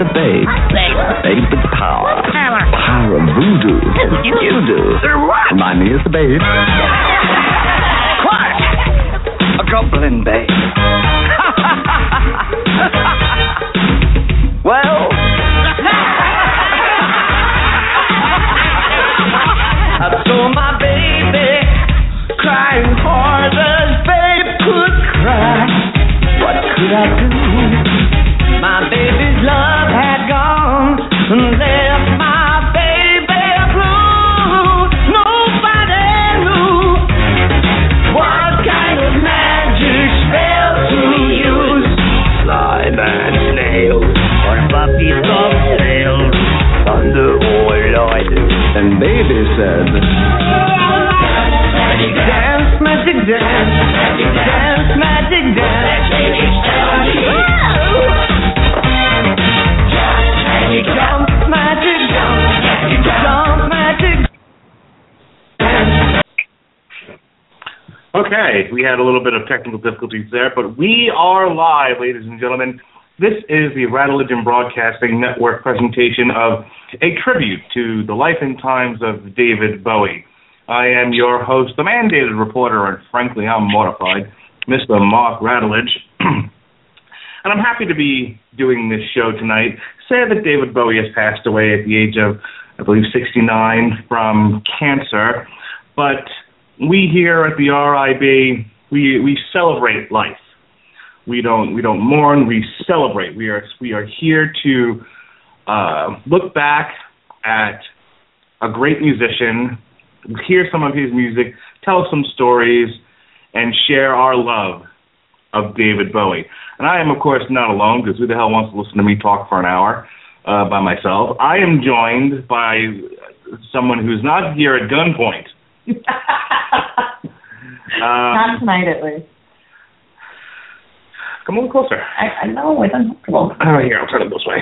the babe. Babe with power. Power of voodoo. You do. Remind me of the babe. Had a little bit of technical difficulties there, but we are live, ladies and gentlemen. This is the Rattlegion Broadcasting Network presentation of a tribute to the life and times of David Bowie. I am your host, the mandated reporter, and frankly, I'm mortified, Mr. Mark Radulich. and I'm happy to be doing this show tonight. Sad that David Bowie has passed away at the age of, I believe, 69 from cancer. But we here at the RIB, we we celebrate life. We don't we don't mourn. We celebrate. We are we are here to uh, look back at a great musician, hear some of his music, tell some stories, and share our love of David Bowie. And I am, of course, not alone because who the hell wants to listen to me talk for an hour uh, by myself? I am joined by someone who's not here at gunpoint. Uh, Not tonight, at least. come on closer. I, I know it's uncomfortable. Oh, here, I'll turn it this way.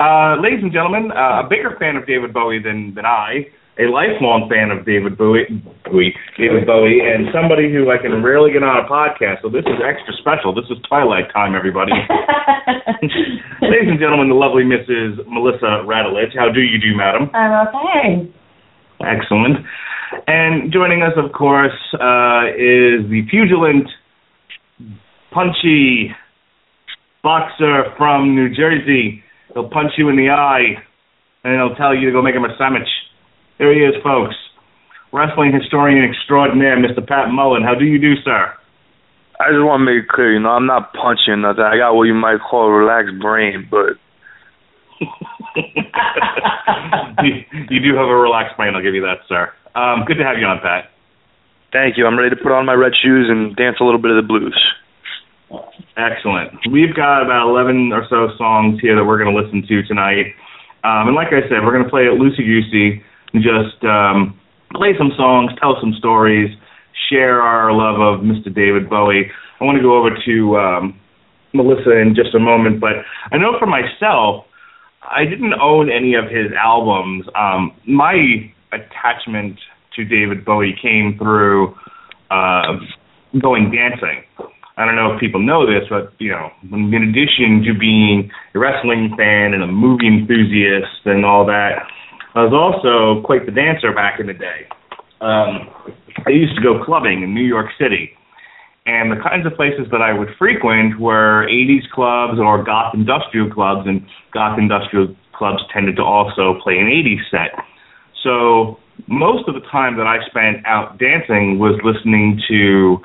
Uh, ladies and gentlemen, uh, a bigger fan of David Bowie than, than I, a lifelong fan of David Bowie, Bowie, David Bowie, and somebody who I can rarely get on a podcast. So this is extra special. This is Twilight time, everybody. ladies and gentlemen, the lovely Mrs. Melissa Radulich. How do you do, madam? I'm okay. Excellent. And joining us, of course, uh, is the pugilant, punchy boxer from New Jersey. He'll punch you in the eye, and he'll tell you to go make him a sandwich. There he is, folks. Wrestling historian extraordinaire, Mr. Pat Mullin. How do you do, sir? I just want to make it clear, you know, I'm not punching nothing. I got what you might call a relaxed brain, but you, you do have a relaxed brain, I'll give you that, sir. Um, good to have you on, Pat. thank you. I'm ready to put on my red shoes and dance a little bit of the blues. Excellent. We've got about 11 or so songs here that we're going to listen to tonight. Um, and like I said, we're going to play it loosey goosey and just um, play some songs, tell some stories, share our love of Mr. David Bowie. I want to go over to um, Melissa in just a moment, but I know for myself, I didn't own any of his albums. Um, my attachment to David Bowie came through uh, going dancing. I don't know if people know this, but you know, in addition to being a wrestling fan and a movie enthusiast and all that, I was also quite the dancer back in the day. Um, I used to go clubbing in New York City, and the kinds of places that I would frequent were 80s clubs or goth industrial clubs, and goth industrial clubs tended to also play an 80s set. So most of the time that I spent out dancing was listening to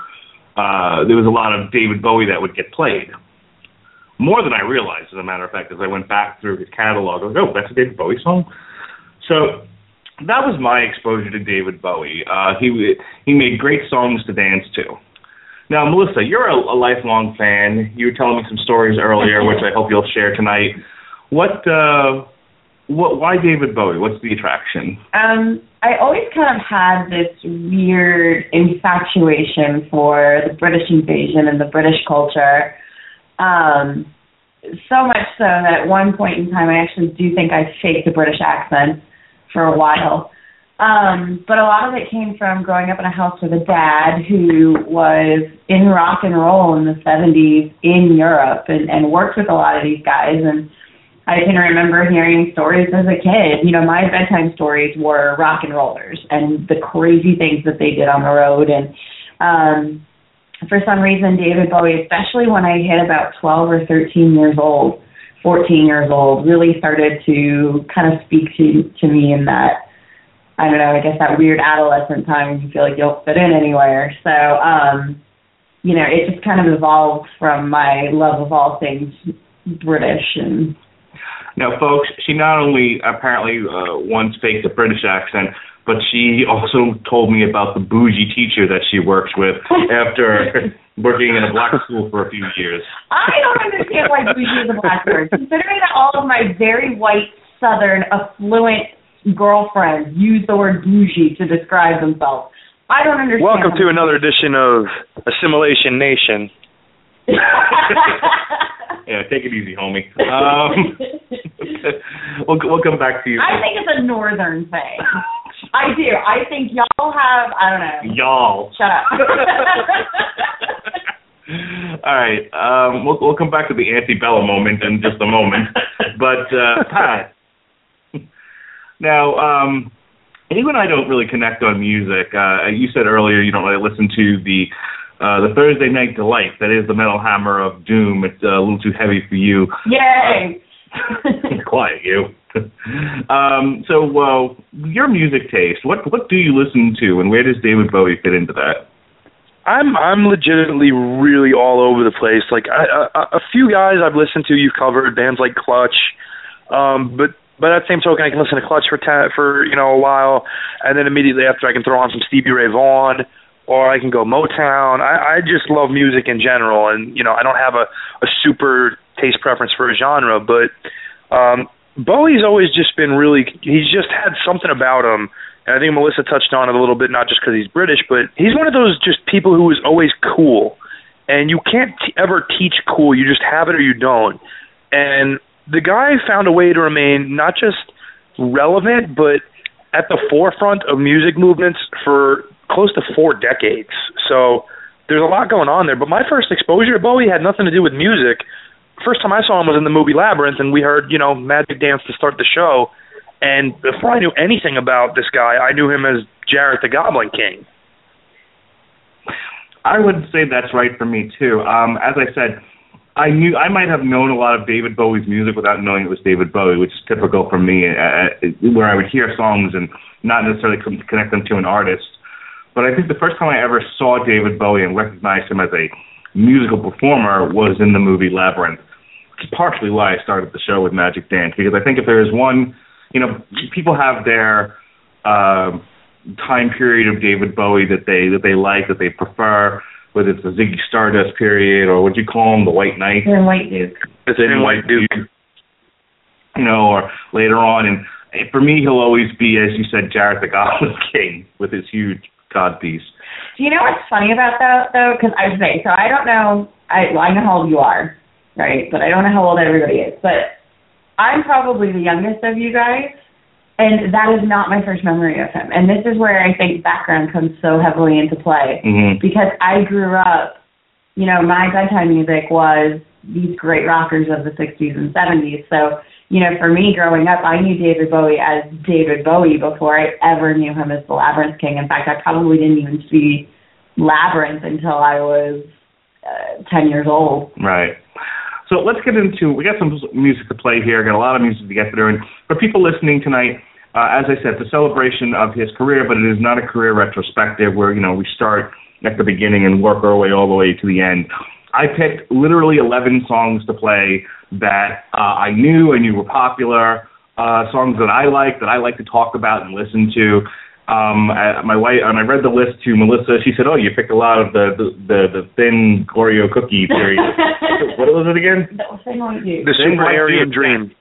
uh, there was a lot of David Bowie that would get played. More than I realized, as a matter of fact, as I went back through his catalog, I was like, oh, that's a David Bowie song. So that was my exposure to David Bowie. Uh, he he made great songs to dance to. Now, Melissa, you're a, a lifelong fan. You were telling me some stories earlier, which I hope you'll share tonight. What uh, what why David Bowie? What's the attraction? Um, I always kind of had this weird infatuation for the British invasion and the British culture. Um, so much so that at one point in time, I actually do think I faked a British accent for a while. Um, but a lot of it came from growing up in a house with a dad who was in rock and roll in the 70s in Europe and, and worked with a lot of these guys. And I can remember hearing stories as a kid. You know, my bedtime stories were rock and rollers and the crazy things that they did on the road. And um, for some reason, David Bowie, especially when I hit about 12 or 13 years old, 14 years old, really started to kind of speak to to me in that I don't know, I guess that weird adolescent time when you feel like you don't fit in anywhere. So, um, you know, it just kind of evolved from my love of all things British and now, folks, she not only apparently uh, once faked a British accent, but she also told me about the bougie teacher that she works with after working in a black school for a few years. I don't understand why bougie is a black word, considering that all of my very white, southern, affluent girlfriends use the word bougie to describe themselves. I don't understand. Welcome to another edition of Assimilation Nation. yeah, take it easy, homie. Um, we'll we'll come back to you. I think it's a northern thing. I do. I think y'all have. I don't know. Y'all. Shut up. All right. Um, we'll we'll come back to the antebellum moment in just a moment. But uh, Pat, now um, you and I don't really connect on music. Uh, you said earlier you don't really listen to the uh, the Thursday Night Delight. That is the Metal Hammer of Doom. It's uh, a little too heavy for you. Yay! Quiet, you. um, so, uh, your music taste. What what do you listen to, and where does David Bowie fit into that? I'm I'm legitimately really all over the place. Like I, a, a few guys I've listened to, you've covered bands like Clutch, um, but but at the same token, I can listen to Clutch for ta- for you know a while, and then immediately after I can throw on some Stevie Ray Vaughan, or I can go Motown. I, I just love music in general, and you know I don't have a a super taste preference for a genre, but um, Bowie's always just been really. He's just had something about him and I think Melissa touched on it a little bit, not just because he's British, but he's one of those just people who is always cool. And you can't t- ever teach cool. You just have it or you don't. And the guy found a way to remain not just relevant, but at the forefront of music movements for close to four decades. So there's a lot going on there. But my first exposure to Bowie had nothing to do with music. First time I saw him was in the movie Labyrinth, and we heard, you know, Magic Dance to start the show and before I knew anything about this guy, I knew him as Jareth the Goblin King. I would say that's right for me too. Um, as I said, I knew I might have known a lot of David Bowie's music without knowing it was David Bowie, which is typical for me, uh, where I would hear songs and not necessarily connect them to an artist. But I think the first time I ever saw David Bowie and recognized him as a musical performer was in the movie Labyrinth, which is partially why I started the show with Magic Dance because I think if there is one you know, people have their uh, time period of David Bowie that they that they like, that they prefer, whether it's the Ziggy Stardust period or what you call him, the White Knight. Thin White Duke. The White Duke. You know, or later on, and for me, he'll always be, as you said, Jareth the Goblin King with his huge codpiece. Do you know what's funny about that though? Because I say so. I don't know. I well, I know how old you are, right? But I don't know how old everybody is. But I'm probably the youngest of you guys, and that is not my first memory of him. And this is where I think background comes so heavily into play mm-hmm. because I grew up, you know, my bedtime music was these great rockers of the 60s and 70s. So, you know, for me growing up, I knew David Bowie as David Bowie before I ever knew him as the Labyrinth King. In fact, I probably didn't even see Labyrinth until I was uh, 10 years old. Right. So let's get into. We got some music to play here. Got a lot of music to get through. And for people listening tonight, uh, as I said, the celebration of his career, but it is not a career retrospective where you know we start at the beginning and work our way all the way to the end. I picked literally 11 songs to play that uh, I knew and knew were popular, uh, songs that I like, that I like to talk about and listen to um, I, my wife, and I read the list to Melissa. She said, "Oh, you picked a lot of the the the, the thin Oreo cookie series. what was it again? The Super Aryan Dream.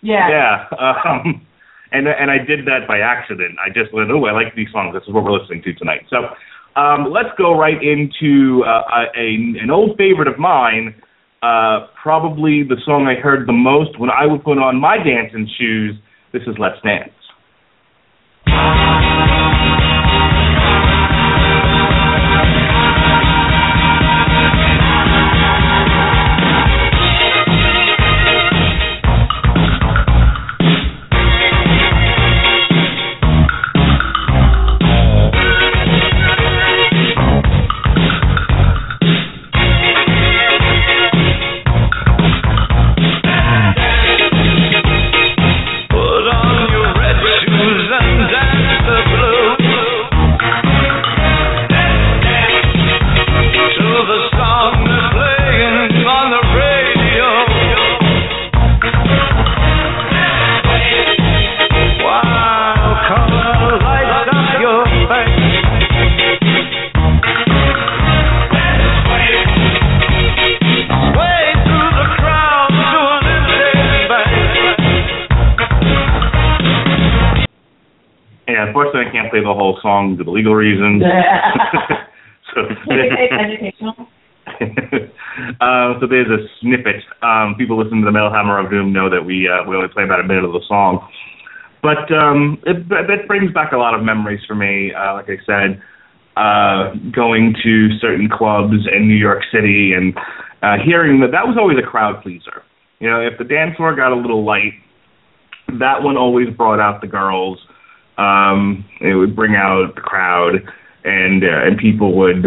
Yeah. Yeah. Um, and and I did that by accident. I just went, "Oh, I like these songs. This is what we're listening to tonight." So um, let's go right into uh, a an old favorite of mine. Uh, probably the song I heard the most when I would put on my dancing shoes. This is "Let's Dance." Play the whole song due to legal reasons. so, educational. uh, so there's a snippet. Um, people listening to the Metal Hammer of Doom know that we uh, we only play about a minute of the song, but um, it, it brings back a lot of memories for me. Uh, like I said, uh, going to certain clubs in New York City and uh, hearing that that was always a crowd pleaser. You know, if the dance floor got a little light, that one always brought out the girls. Um, it would bring out the crowd, and uh, and people would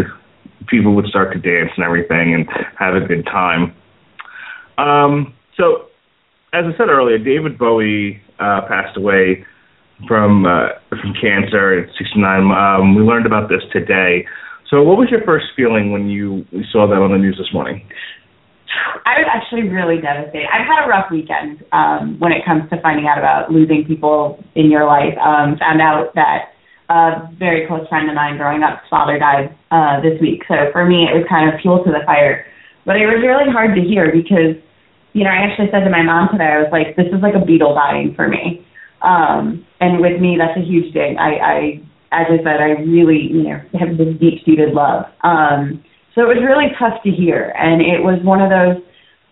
people would start to dance and everything and have a good time. Um, so, as I said earlier, David Bowie uh, passed away from uh, from cancer at 69. Um, we learned about this today. So, what was your first feeling when you saw that on the news this morning? I was actually really devastated. I've had a rough weekend um, when it comes to finding out about losing people in your life. Um, found out that a very close friend of mine growing up's father died uh, this week. So for me, it was kind of fuel to the fire. But it was really hard to hear because, you know, I actually said to my mom today, I was like, this is like a Beatle dying for me. Um, and with me, that's a huge thing. I, I, as I said, I really, you know, have this deep-seated love. Um, so it was really tough to hear, and it was one of those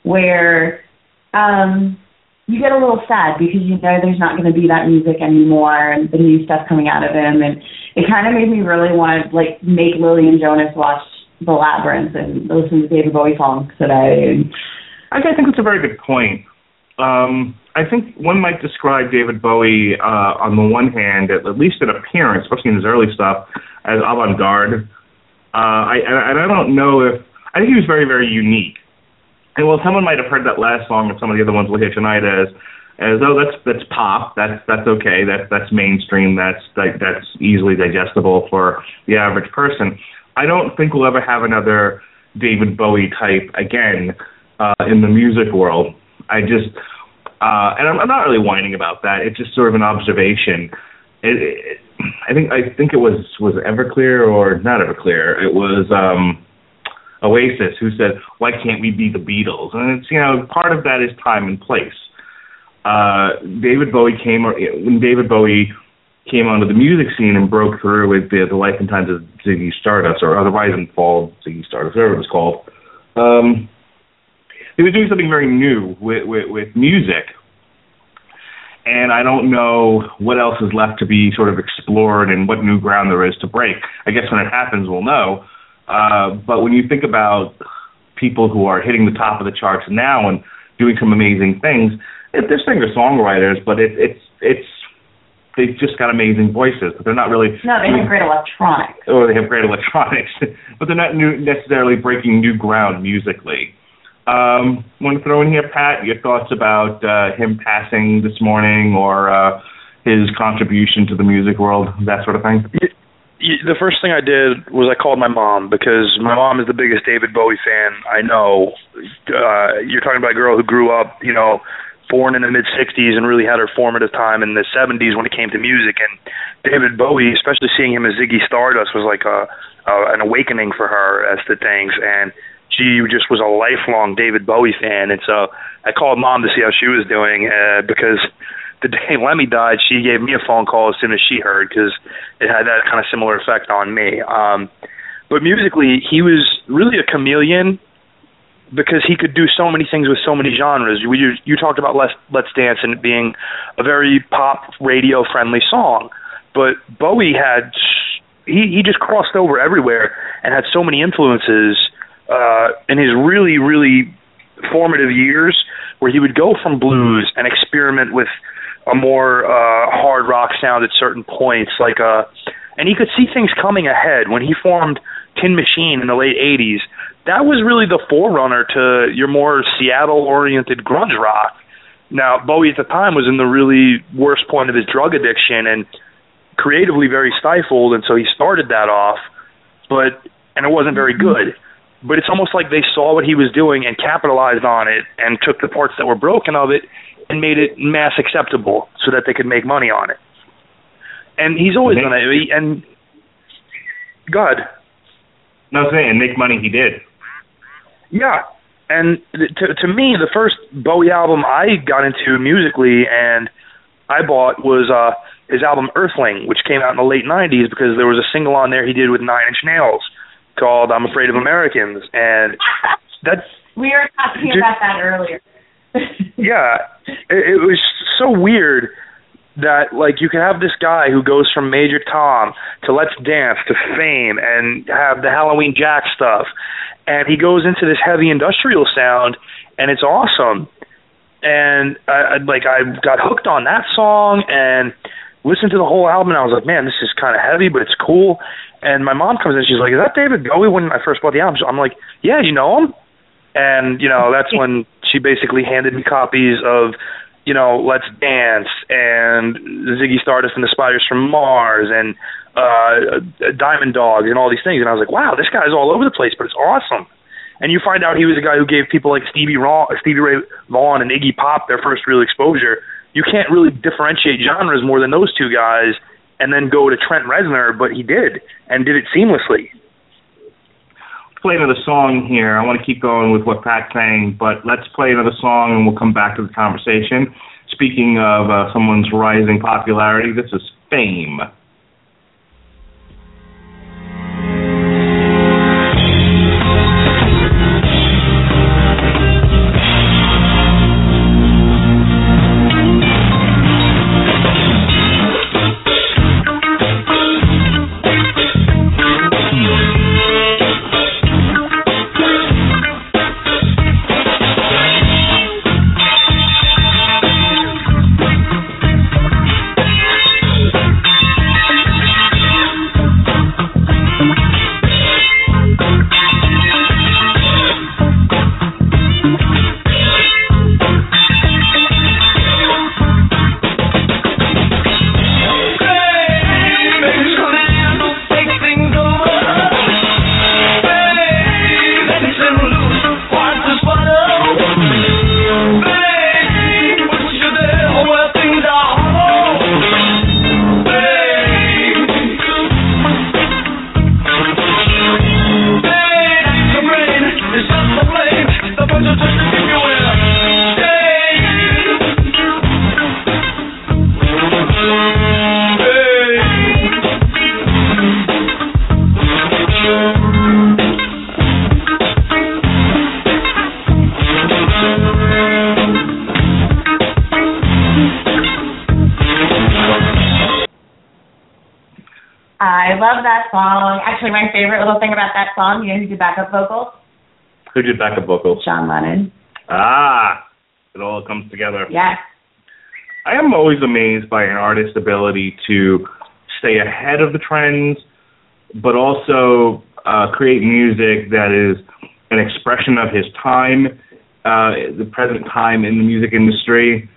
where um, you get a little sad because you know there's not going to be that music anymore and the new stuff coming out of him, and it kind of made me really want to like make Lily and Jonas watch The Labyrinth and listen to David Bowie songs today. I think that's a very good point. Um, I think one might describe David Bowie, uh, on the one hand, at, at least in appearance, especially in his early stuff, as avant-garde. Uh, I, and I don't know if I think he was very very unique. And well, someone might have heard that last song or some of the other ones we'll hear tonight as as oh that's that's pop that's that's okay that's that's mainstream that's that, that's easily digestible for the average person. I don't think we'll ever have another David Bowie type again uh, in the music world. I just uh, and I'm, I'm not really whining about that. It's just sort of an observation. It, it, I think I think it was was Everclear or not Everclear. It was um Oasis who said, "Why can't we be the Beatles?" And it's you know part of that is time and place. Uh, David Bowie came when David Bowie came onto the music scene and broke through with the, the life and times of Ziggy Stardust, or otherwise in fall Ziggy Stardust, whatever it was called. Um, he was doing something very new with, with, with music and I don't know what else is left to be sort of explored and what new ground there is to break. I guess when it happens, we'll know. Uh, but when you think about people who are hitting the top of the charts now and doing some amazing things, it, they're singer songwriters, but it, it's it's they've just got amazing voices, but they're not really. No, they have great electronics. Or they have great electronics, but they're not new, necessarily breaking new ground musically. Um, want to throw in here, Pat, your thoughts about uh, him passing this morning or uh, his contribution to the music world, that sort of thing? The first thing I did was I called my mom because my mom is the biggest David Bowie fan I know. Uh, you're talking about a girl who grew up, you know, born in the mid 60s and really had her formative time in the 70s when it came to music. And David Bowie, especially seeing him as Ziggy Stardust, was like a, a an awakening for her as to things. And she just was a lifelong David Bowie fan, and so I called mom to see how she was doing uh, because the day Lemmy died, she gave me a phone call as soon as she heard because it had that kind of similar effect on me. Um, but musically, he was really a chameleon because he could do so many things with so many genres. You, you talked about Let's, Let's Dance and it being a very pop radio friendly song, but Bowie had he he just crossed over everywhere and had so many influences uh, in his really, really formative years, where he would go from blues and experiment with a more uh, hard rock sound at certain points, like uh, and he could see things coming ahead when he formed Tin Machine in the late '80s. That was really the forerunner to your more Seattle-oriented grunge rock. Now, Bowie at the time was in the really worst point of his drug addiction and creatively very stifled, and so he started that off, but and it wasn't very good but it's almost like they saw what he was doing and capitalized on it and took the parts that were broken of it and made it mass acceptable so that they could make money on it. And he's always done it. And God. No, I'm saying make money. He did. Yeah, and to to me, the first Bowie album I got into musically and I bought was uh his album Earthling, which came out in the late '90s, because there was a single on there he did with Nine Inch Nails called "I'm Afraid of Americans," and that's we were talking about that earlier. yeah, it, it was so weird that like you can have this guy who goes from Major Tom to Let's Dance to Fame and have the Halloween Jack stuff, and he goes into this heavy industrial sound, and it's awesome. And I, I like I got hooked on that song and listened to the whole album. and I was like, man, this is kind of heavy, but it's cool. And my mom comes in, she's like, is that David Bowie? When I first bought the album, I'm like, yeah, you know him. And you know that's when she basically handed me copies of you know, Let's Dance and Ziggy Stardust and the Spiders from Mars and uh Diamond Dogs and all these things and I was like, wow, this guy's all over the place, but it's awesome. And you find out he was a guy who gave people like Stevie Ron, Stevie Ray Vaughan and Iggy Pop their first real exposure. You can't really differentiate genres more than those two guys and then go to Trent Reznor, but he did and did it seamlessly. play another song here. I want to keep going with what Pat's saying, but let's play another song and we'll come back to the conversation. Speaking of uh, someone's rising popularity, this is Fame. Song. Actually, my favorite little thing about that song, you know who did backup vocals? Who did backup vocals? John Lennon. Ah, it all comes together. Yes. I am always amazed by an artist's ability to stay ahead of the trends, but also uh, create music that is an expression of his time, uh, the present time in the music industry,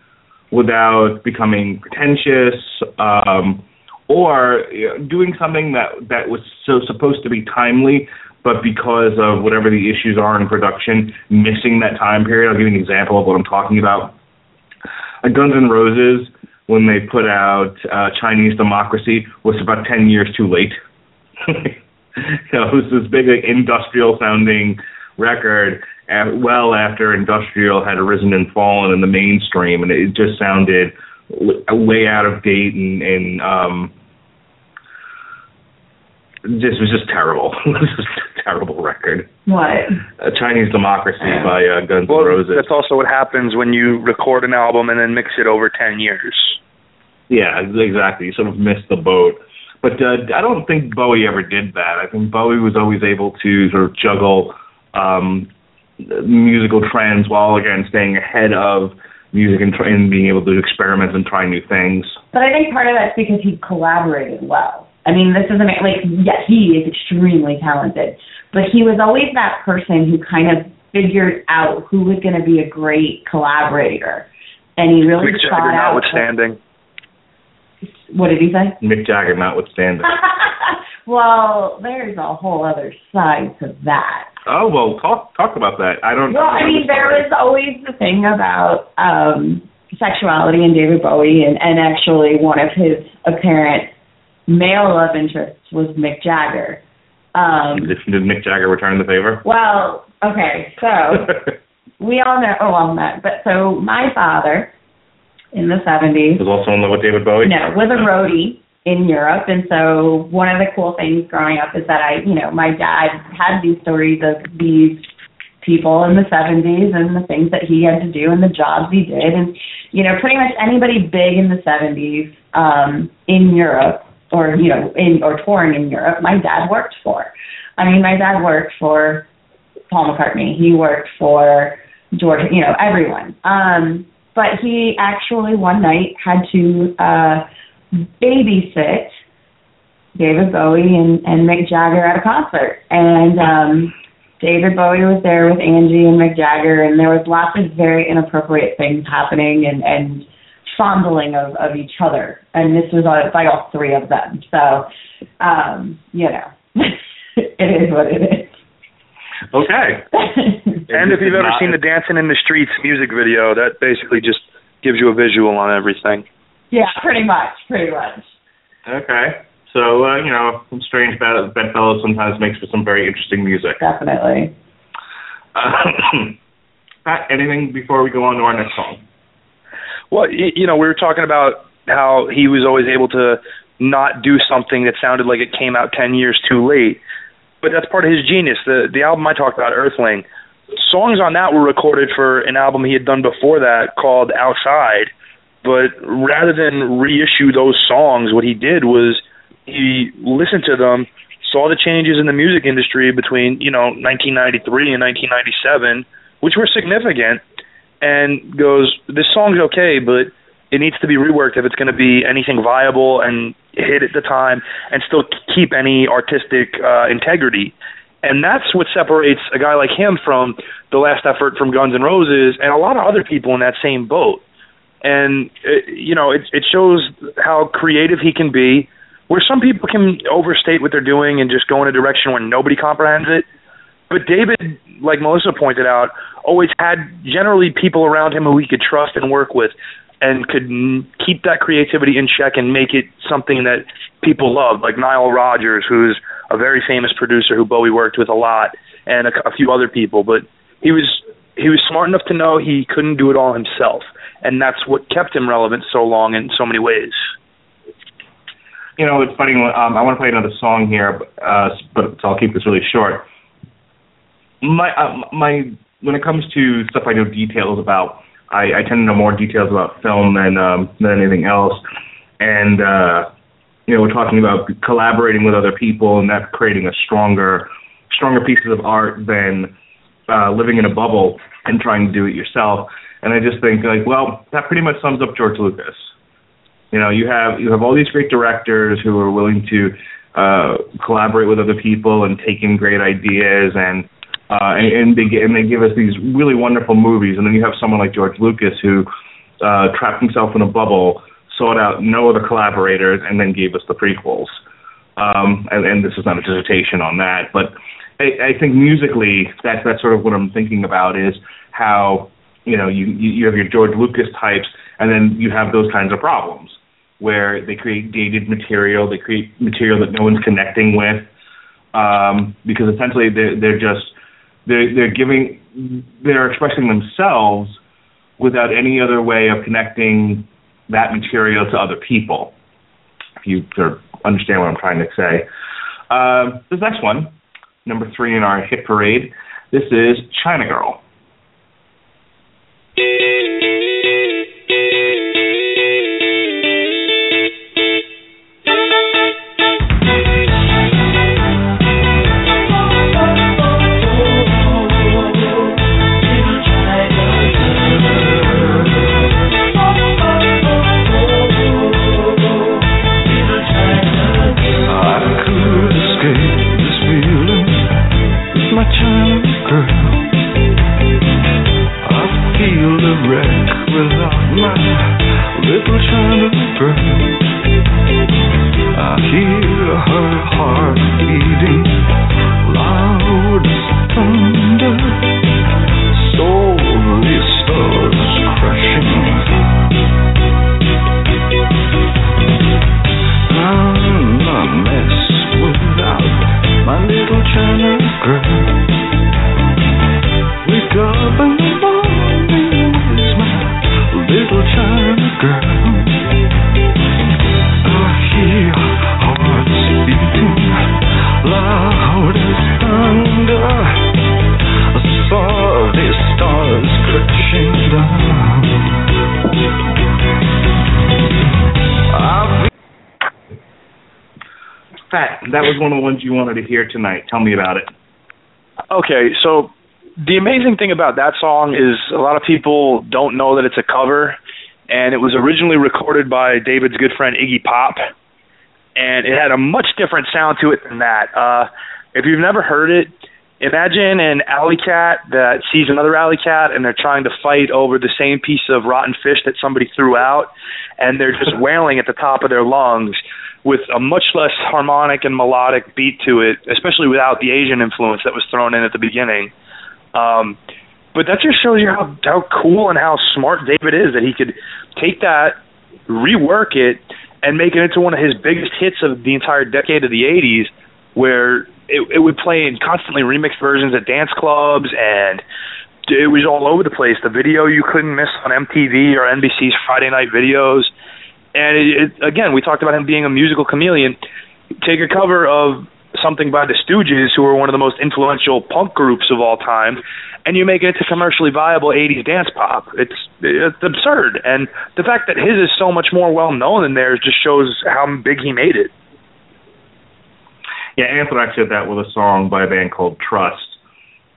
without becoming pretentious um, or doing something that that was so supposed to be timely, but because of whatever the issues are in production, missing that time period. I'll give you an example of what I'm talking about. Guns N' Roses, when they put out uh, Chinese Democracy, was about 10 years too late. you it was this big like, industrial sounding record uh, well after industrial had arisen and fallen in the mainstream, and it just sounded way out of date and, and um, just was just terrible. this was just a terrible record. What? Uh, Chinese Democracy by uh, Guns Well, N' Roses. that's also what happens when you record an album and then mix it over 10 years. Yeah, exactly. You sort of missed the boat. But uh, I don't think Bowie ever did that. I think Bowie was always able to sort of juggle um, musical trends while again staying ahead of music and, try- and being able to experiment and try new things. But I think part of that's because he collaborated well. I mean, this is a man, like, yeah, he is extremely talented, but he was always that person who kind of figured out who was going to be a great collaborator. And he really Mick sought Jagger out. notwithstanding. What did he say? Mick Jagger notwithstanding. well, there's a whole other side to that. oh well, talk talk about that. I don't. Well, I mean, there was always the thing about um sexuality in David Bowie, and and actually one of his apparent male love interests was Mick Jagger. Um, Did, did Mick Jagger return the favor? well, okay, so we all know. Oh, well, not, but so my father in the 70s. Was also in love with David Bowie. No, with a roadie in Europe. And so one of the cool things growing up is that I, you know, my dad had these stories of these people in the 70s and the things that he had to do and the jobs he did. And, you know, pretty much anybody big in the 70s um, in Europe or, you know, in or touring in Europe, my dad worked for. I mean, my dad worked for Paul McCartney. He worked for George, you know, everyone. Um, but he actually one night had to uh babysit David Bowie and, and Mick Jagger at a concert. And um David Bowie was there with Angie and Mick Jagger and there was lots of very inappropriate things happening and, and fondling of, of each other. And this was all, by all three of them. So um, you know. it is what it is. Okay. and if you've ever seen the Dancing in the Streets music video, that basically just gives you a visual on everything. Yeah, pretty much, pretty much. Okay. So, uh, you know, some Strange Bed- Bedfellows sometimes makes for some very interesting music. Definitely. Uh, Pat, anything before we go on to our next song? Well, you know, we were talking about how he was always able to not do something that sounded like it came out 10 years too late. But that's part of his genius. The the album I talked about, Earthling, songs on that were recorded for an album he had done before that called Outside. But rather than reissue those songs, what he did was he listened to them, saw the changes in the music industry between, you know, 1993 and 1997, which were significant, and goes, this song's okay, but it needs to be reworked if it's going to be anything viable and hit at the time and still keep any artistic uh, integrity. And that's what separates a guy like him from the last effort from Guns N' Roses and a lot of other people in that same boat. And it, you know, it it shows how creative he can be. Where some people can overstate what they're doing and just go in a direction where nobody comprehends it. But David, like Melissa pointed out, always had generally people around him who he could trust and work with and could keep that creativity in check and make it something that people love, like Nile Rodgers, who's a very famous producer who Bowie worked with a lot, and a, a few other people. But he was he was smart enough to know he couldn't do it all himself, and that's what kept him relevant so long in so many ways. You know, it's funny. Um, I want to play another song here, uh, but so I'll keep this really short. My uh, my when it comes to stuff I know details about I, I tend to know more details about film than um, than anything else, and uh, you know we're talking about collaborating with other people and that creating a stronger stronger pieces of art than uh, living in a bubble and trying to do it yourself. And I just think like, well, that pretty much sums up George Lucas. You know, you have you have all these great directors who are willing to uh, collaborate with other people and take in great ideas and uh, and, and they and they give us these really wonderful movies. And then you have someone like George Lucas who uh, trapped himself in a bubble, sought out no other collaborators, and then gave us the prequels. Um, and, and this is not a dissertation on that, but I, I think musically, that's that's sort of what I'm thinking about is how you know you you have your George Lucas types, and then you have those kinds of problems where they create dated material, they create material that no one's connecting with, um, because essentially they're they're just they're they're giving they're expressing themselves without any other way of connecting that material to other people. If you sort of understand what I'm trying to say. Um, this next one, number three in our hit parade, this is China girl. One of the ones you wanted to hear tonight. Tell me about it. Okay, so the amazing thing about that song is a lot of people don't know that it's a cover, and it was originally recorded by David's good friend Iggy Pop, and it had a much different sound to it than that. Uh, if you've never heard it, imagine an alley cat that sees another alley cat, and they're trying to fight over the same piece of rotten fish that somebody threw out, and they're just wailing at the top of their lungs with a much less harmonic and melodic beat to it, especially without the Asian influence that was thrown in at the beginning. Um, but that just shows you how how cool and how smart David is that he could take that, rework it, and make it into one of his biggest hits of the entire decade of the '80s, where it, it would play in constantly remixed versions at dance clubs and it was all over the place. The video you couldn't miss on MTV or NBC's Friday night videos and it, it, again, we talked about him being a musical chameleon. Take a cover of something by the Stooges, who are one of the most influential punk groups of all time, and you make it into commercially viable 80s dance pop. It's it's absurd, and the fact that his is so much more well known than theirs just shows how big he made it. Yeah, Anthrax did that with a song by a band called Trust,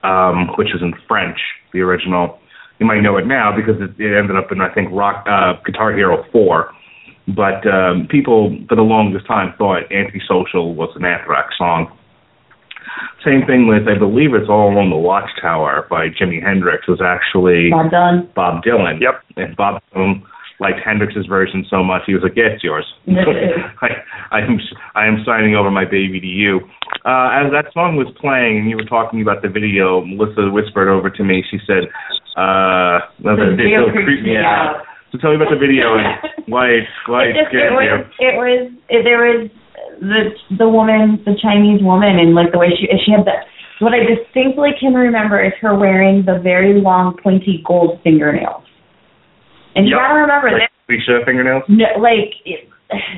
um, which was in French, the original. You might know it now because it, it ended up in I think Rock uh, Guitar Hero 4 but um, people for the longest time thought Antisocial was an Anthrax song. Same thing with, I believe it's All on the Watchtower by Jimi Hendrix was actually Bob Dylan. Bob Dylan. Yep. And Bob Dylan liked Hendrix's version so much, he was like, yeah, it's yours. I, I am I am signing over my baby to you. Uh, as that song was playing and you were talking about the video, Melissa whispered over to me. She said, uh, The the video video creeped me out. So tell me about the video and why it, why it just it was it was it, there was the the woman the Chinese woman and like the way she she had the what I distinctly can remember is her wearing the very long pointy gold fingernails. And you gotta remember Like that Lisa fingernails? no, like it-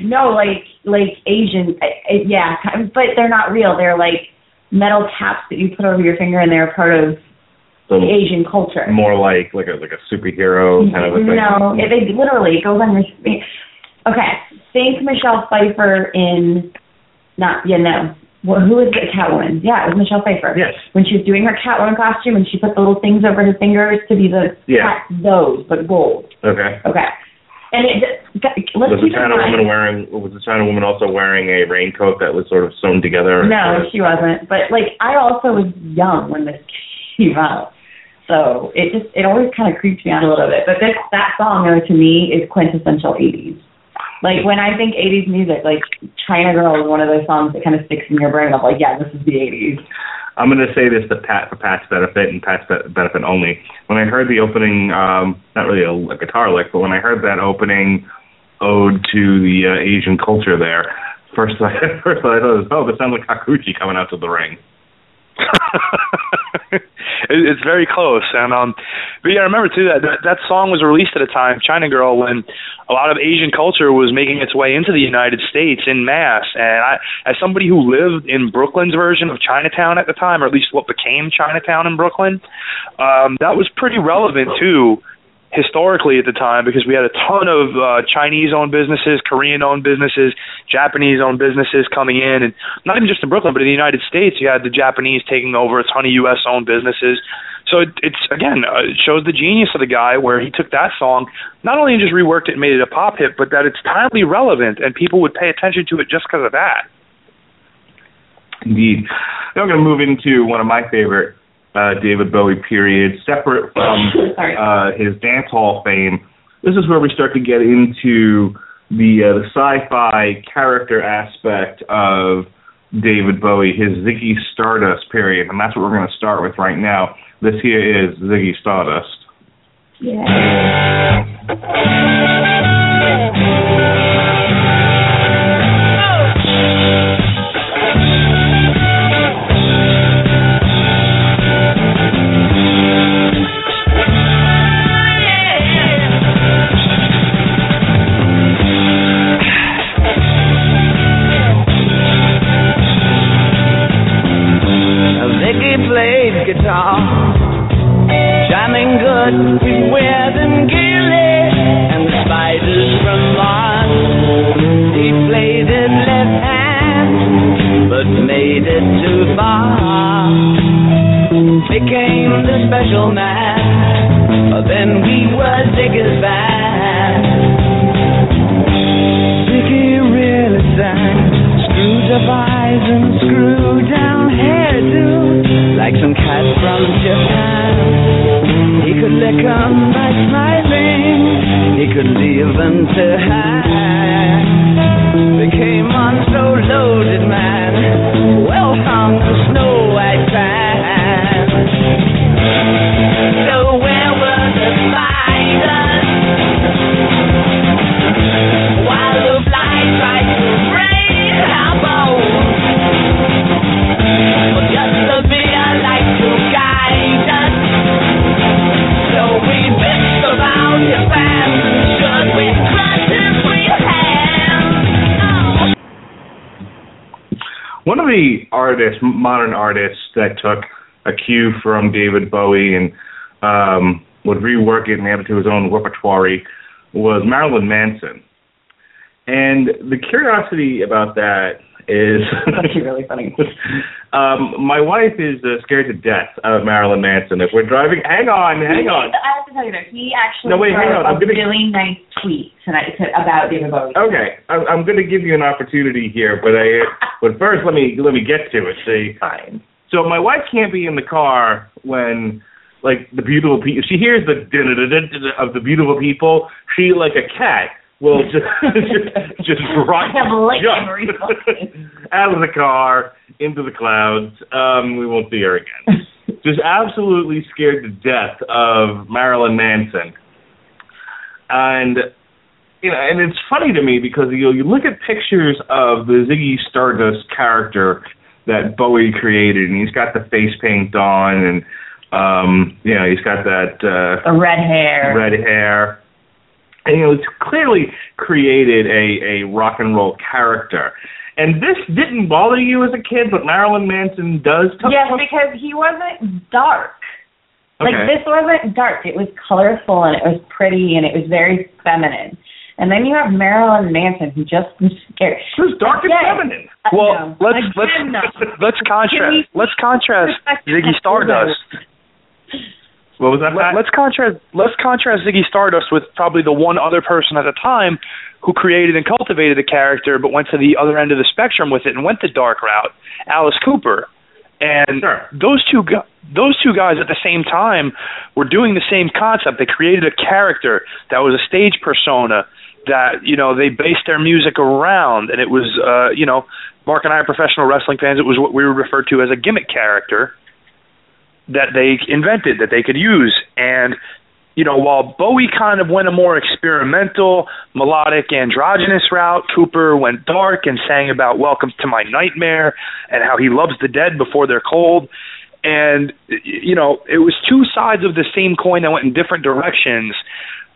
no like like Asian yeah but they're not real they're like metal caps that you put over your finger and they're part of So Asian culture. more like like a like a superhero kind of a thing. No, it, it literally it goes on your. Okay, think Michelle Pfeiffer in, not yeah no. Well, who is the Catwoman? Yeah, it was Michelle Pfeiffer. Yes. When she was doing her Catwoman costume and she put the little things over her fingers to be the Yeah. cat, those, but gold. Okay. Okay. And it let's Was the China woman wearing was the China woman also wearing a raincoat that was sort of sewn together? No, she wasn't. But like I also was young when this came out. So it just it always kind of creeps me out a little bit. But this that song though to me is quintessential eighties. Like when I think eighties music, like China Girl is one of those songs that kind of sticks in your brain of like, yeah, this is the eighties. I'm going to say this to Pat for Pat's benefit and Pat's be- benefit only. When I heard the opening, um, not really a, a guitar lick, but when I heard that opening ode to the uh, Asian culture there, first I first I thought, oh, this sounds like Hakushi coming out to the ring. it, it's very close, and um, but yeah, I remember too that, that that song was released at a time, China Girl, when a lot of Asian culture was making its way into the United States in mass. And I, as somebody who lived in Brooklyn's version of Chinatown at the time, or at least what became Chinatown in Brooklyn, um, that was pretty relevant too historically at the time because we had a ton of uh, Chinese-owned businesses, Korean-owned businesses, Japanese-owned businesses coming in, and not even just in Brooklyn, but in the United States, you had the Japanese taking over a ton of U.S.-owned businesses. So it, it's again, uh, it shows the genius of the guy where he took that song, not only just reworked it and made it a pop hit, but that it's timely relevant and people would pay attention to it just because of that. Indeed. Now I'm going to move into one of my favorite uh, David Bowie period, separate from uh, his dance hall fame. This is where we start to get into the uh, the sci-fi character aspect of David Bowie, his Ziggy Stardust period, and that's what we're going to start with right now. This here is Ziggy Stardust. Yeah. played guitar. Jamming good with Webb and Gilly and the spiders from Mars. He played it left hand, but made it too far. Became the special man, but then we were Ziggy's band. Ziggy really sang. Eyes and screwed down hairdo. Like some cat from Japan. He could lick 'em by smiling. He could leave them to hang. They came on so loaded, man. Well hung snow white fan. So where were the spiders? Artists, modern artists, that took a cue from David Bowie and um, would rework it and add it to his own repertoire was Marilyn Manson. And the curiosity about that is That's actually really funny. um, my wife is uh, scared to death of Marilyn Manson. If we're driving, hang on, hang on. I have to tell you though, he actually No, wait, hang on, I'm a gonna- really nice tweet tonight to, about David Bowie. Okay, I'm, I'm going to give you an opportunity here, but I, but first let me let me get to it. See, Fine. so my wife can't be in the car when like the beautiful people. She hears the of the beautiful people. She like a cat will just just just run I have jump out of the car into the clouds. Um, we won't see her again. just absolutely scared to death of Marilyn Manson. And you know, and it's funny to me because you you look at pictures of the Ziggy Stardust character that Bowie created, and he's got the face paint on, and um, you know, he's got that uh, The red hair. red hair. And, you know, it's clearly created a, a rock and roll character. And this didn't bother you as a kid, but Marilyn Manson does. Tell Yes, because he wasn't dark. Okay. Like this wasn't dark. It was colorful and it was pretty and it was very feminine. And then you have Marilyn Manson who just was scared. It was dark and Yes. feminine. Uh, Well, no. let's let's no. let's contrast let's contrast Ziggy Stardust. What was that? Pat? let's contrast let's contrast Ziggy Stardust with probably the one other person at the time who created and cultivated the character, but went to the other end of the spectrum with it and went the dark route. Alice Cooper, and Sure. those two gu- those two guys at the same time were doing the same concept. They created a character that was a stage persona that you know they based their music around, and it was uh, you know Mark and I are professional wrestling fans. It was what we would refer to as a gimmick character that they invented that they could use and you know while Bowie kind of went a more experimental melodic androgynous route Cooper went dark and sang about welcome to my nightmare and how he loves the dead before they're cold and you know it was two sides of the same coin that went in different directions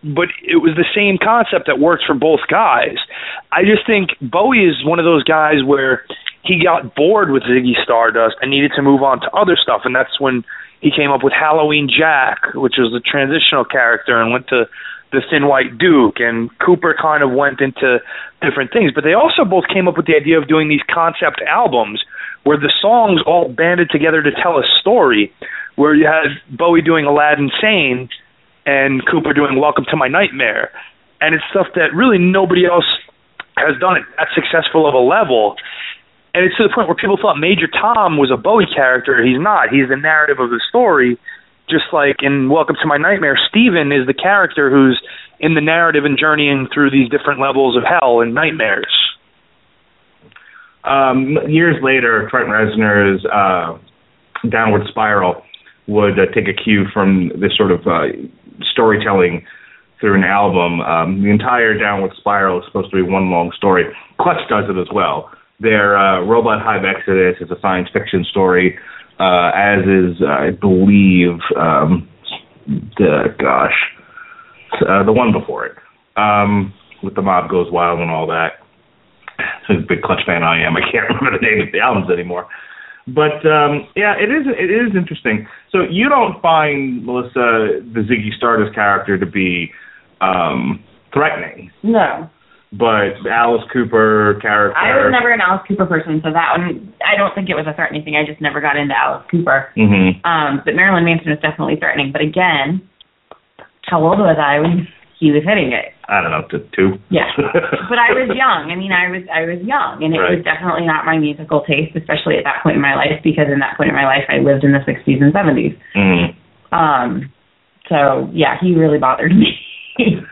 but it was the same concept that worked for both guys. I just think Bowie is one of those guys where he got bored with Ziggy Stardust and needed to move on to other stuff, and that's when he came up with Halloween Jack, which was the transitional character, and went to the Thin White Duke, and Cooper kind of went into different things. But they also both came up with the idea of doing these concept albums where the songs all banded together to tell a story, where you had Bowie doing Aladdin Sane and Cooper doing Welcome to My Nightmare. And it's stuff that really nobody else has done it that successful of a level. And it's to the point where people thought Major Tom was a Bowie character. He's not. He's the narrative of the story. Just like in Welcome to My Nightmare, Steven is the character who's in the narrative and journeying through these different levels of hell and nightmares. um, years later, Trent Reznor's uh, Downward Spiral would uh, take a cue from this sort of uh, storytelling through an album. Um, the entire Downward Spiral is supposed to be one long story. Clutch does it as well. Their uh, Robot Hive Exodus is a science fiction story, uh, as is, I believe, um, the gosh, uh, the one before it, um, with the mob goes wild and all that who's a big Clutch fan I am. I can't remember the name of the albums anymore. But um yeah, it is it is interesting. So you don't find Melissa the Ziggy Stardust character to be um threatening. No. But Alice Cooper character. I was never an Alice Cooper person, so that one I don't think it was a threatening thing. I just never got into Alice Cooper. hmm Um, but Marilyn Manson was definitely threatening. But again, how old was I when he was hitting it? I don't know, t- two. Yeah. but I was young. I mean, I was I was young, and it was definitely not my musical taste, especially at that point in my life, because in that point in my life, I lived in the '60s and '70s. hmm Um, so yeah, he really bothered me.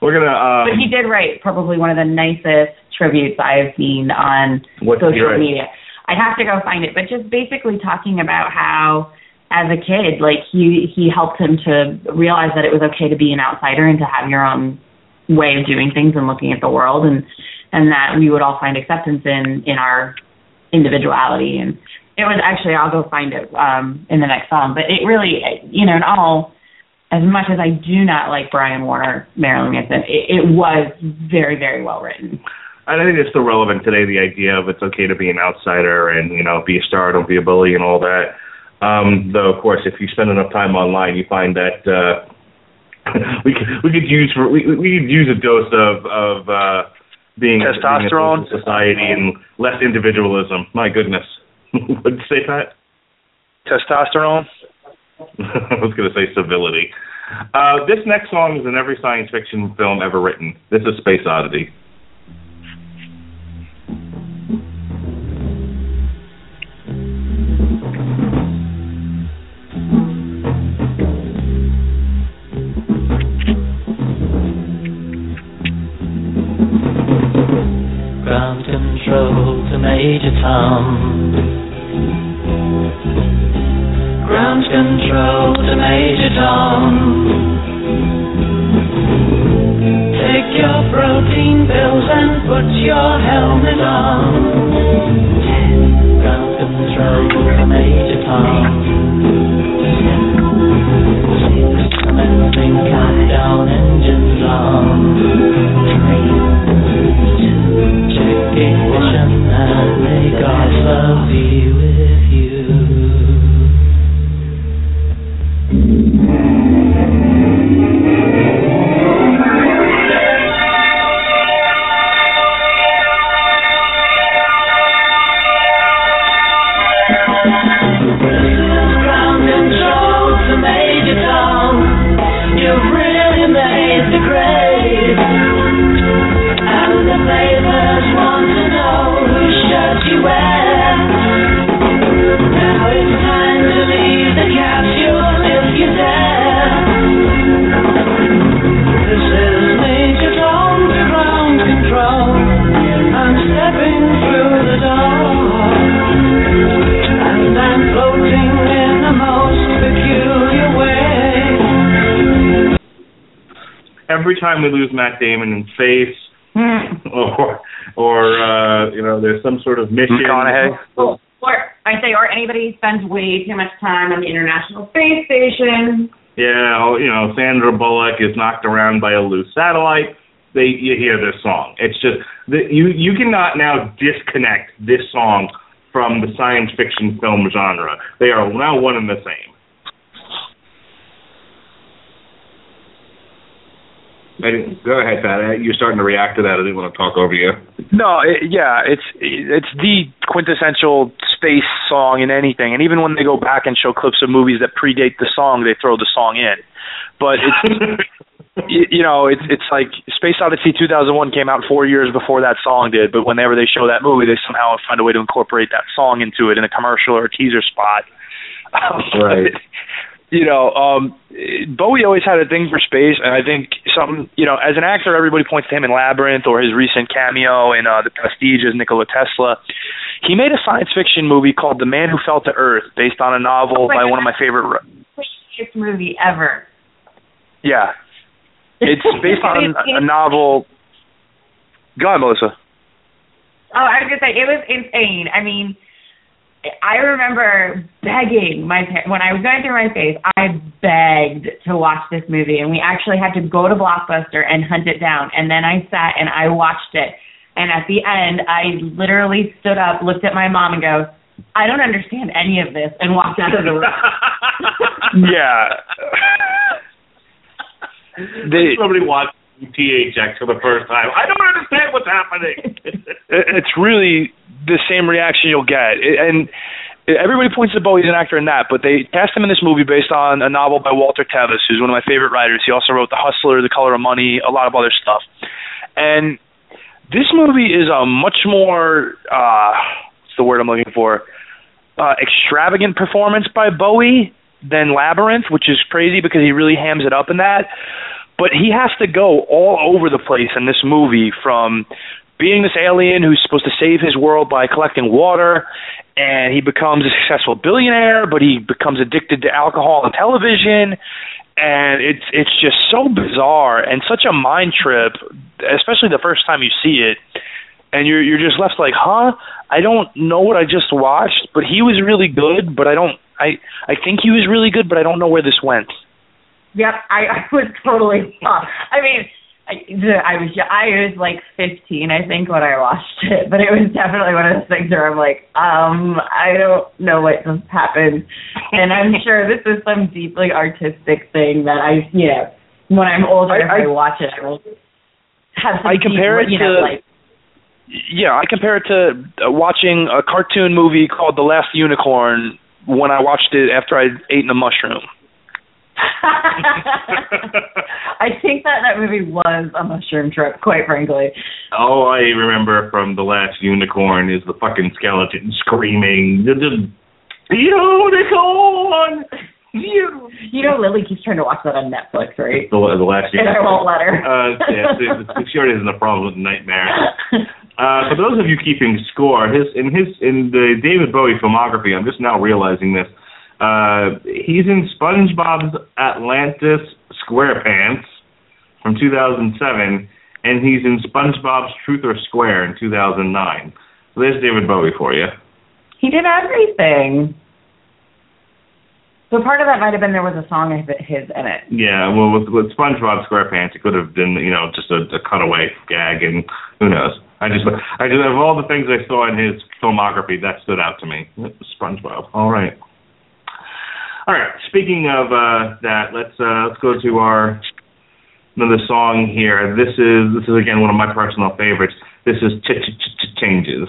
We're gonna. Um, but he did write probably one of the nicest tributes I've seen on social media. I'd have to go find it, but just basically talking about how as a kid, like he he helped him to realize that it was okay to be an outsider and to have your own way of doing things and looking at the world and and that we would all find acceptance in in our individuality and it was actually I'll go find it um in the next song but it really you know in all as much as I do not like Brian Warner Marilyn Manson it, it was very very well written I think it's still relevant today. The idea of it's okay to be an outsider and you know be a star, don't be a bully, and all that. Um, though, of course, if you spend enough time online, you find that uh, we could we could use for, we we could use a dose of of uh, being Testosterone? being a society and less individualism. My goodness, what did you say, Pat? Testosterone. I was going to say civility. Uh, this next song is in every science fiction film ever written. This is Space Oddity. Ground control to Major Tom. Ground control to Major Tom. Take your protein pills and put your helmet on. Ground control to Major Tom. Six. Commencing engines on. Three. Check ignition and may God's love be Every time we lose Matt Damon in space, or or uh, you know, there's some sort of mission. McConaughey. or I say or anybody spends way too much time on the International Space Station Yeah, oh, you know, Sandra Bullock is knocked around by a loose satellite. They you hear this song. It's just the, you you cannot now disconnect this song from the science fiction film genre. They are now one and the same. I didn't, go ahead, Pat. You're starting to react to that. I didn't want to talk over you. No, it, yeah, it's it's the quintessential space song in anything, and even when they go back and show clips of movies that predate the song, they throw the song in. But it's you, you know, it's it's like Space Odyssey 2001 came out four years before that song did, but whenever they show that movie, they somehow find a way to incorporate that song into it in a commercial or a teaser spot. Right. you know, um Bowie always had a thing for space, and I think something, you know, as an actor, everybody points to him in Labyrinth or his recent cameo in uh, The Prestige as Nikola Tesla. He made a science fiction movie called The Man Who Fell to Earth, based on a novel Oh by one of my favorite. ri- Prettiest movie ever. Yeah, it's based on a novel. Go ahead, Melissa. Oh, I was gonna say it was insane. I mean, I remember begging my par- when I was going through my phase. I begged to watch this movie, and we actually had to go to Blockbuster and hunt it down. And then I sat and I watched it. And at the end, I literally stood up, looked at my mom, and go, "I don't understand any of this," and walked out of the room. Yeah. they Somebody watched THX for the first time. I don't understand what's happening? it's really the same reaction you'll get, and everybody points to Bowie as an actor in that, but they cast him in this movie based on a novel by Walter Tevis, who's one of my favorite writers. He also wrote The Hustler, The Color of Money, a lot of other stuff. And this movie is a much more uh what's the word I'm looking for? Uh extravagant performance by Bowie than Labyrinth, which is crazy because he really hams it up in that. But he has to go all over the place in this movie from being this alien who's supposed to save his world by collecting water and he becomes a successful billionaire but he becomes addicted to alcohol and television and it's it's just so bizarre and such a mind trip especially the first time you see it and you're you're just left like huh i don't know what i just watched but he was really good but i don't i i think he was really good but i don't know where this went Yep, I, I was totally off. I mean, I, I was I was like 15, I think, when I watched it, but it was definitely one of those things where I'm like, um, I don't know what just happened, and I'm sure this is some deeply artistic thing that I, you know, when I'm older, I- if I, I- watch it, I will have some I compare deep, it you know, to- like yeah i compare it to uh, watching a cartoon movie called the last unicorn when i watched it after i'd eaten a mushroom I think that that movie was a mushroom trip, quite frankly. All I remember from the last unicorn is the fucking skeleton screaming, "The- the unicorn! You!" You know, Lily keeps trying to watch that on Netflix, right? The, the last And I unicorn. won't let her. Uh, yeah, the, the short isn't a problem with nightmare. Uh, for those of you keeping score, his in his in the David Bowie filmography, I'm just now realizing this. Uh, he's in SpongeBob's Atlantis SquarePants from 2007, and he's in SpongeBob's Truth or Square in 2009. So there's David Bowie for you. he did everything. So part of that might have been there was a song of his in it. Yeah, well, with, with SpongeBob SquarePants, it could have been, you know, just a, a cutaway gag, and who knows? I just, I just, of all the things I saw in his filmography, that stood out to me. SpongeBob. All right. All right. Speaking of uh, that, let's uh, let's go to our another song here. This is this is again one of my personal favorites. This is Ch Ch Ch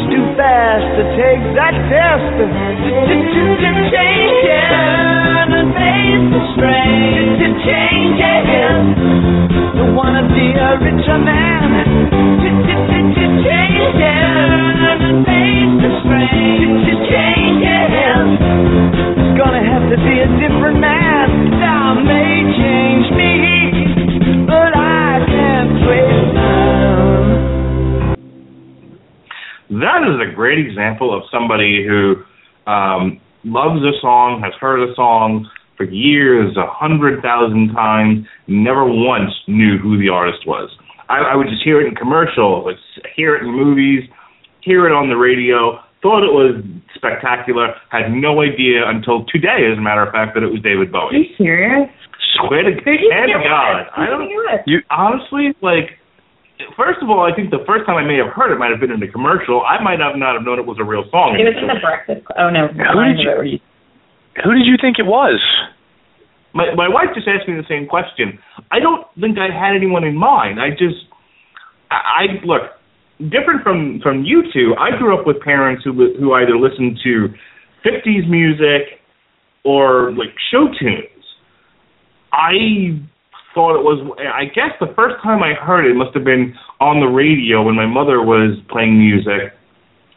too fast to take that test. Change and face the strain. To change Don't wanna be a richer man. Change and face the strain. To change It's gonna have to be a different man. Time may change me, but I can't trace that is a great example of somebody who um, loves a song, has heard a song for years, a hundred thousand times, never once knew who the artist was. I, I would just hear it in commercials, like hear it in movies, hear it on the radio, thought it was spectacular, had no idea until today, as a matter of fact, that it was David Bowie. Are you serious? Swear to Who'd you hand do to God. I don't. you do it? You honestly like. First of all, I think the first time I may have heard it might have been in a commercial. I might have not have known it was a real song. It was in the breakfast. Club. Oh no, Who did you- who did you think it was My my wife just asked me the same question. I don't think I had anyone in mind. I just I, I look different from from you two. I grew up with parents who li- who either listened to 50s music or like show tunes. I thought it was I guess the first time I heard it must have been on the radio when my mother was playing music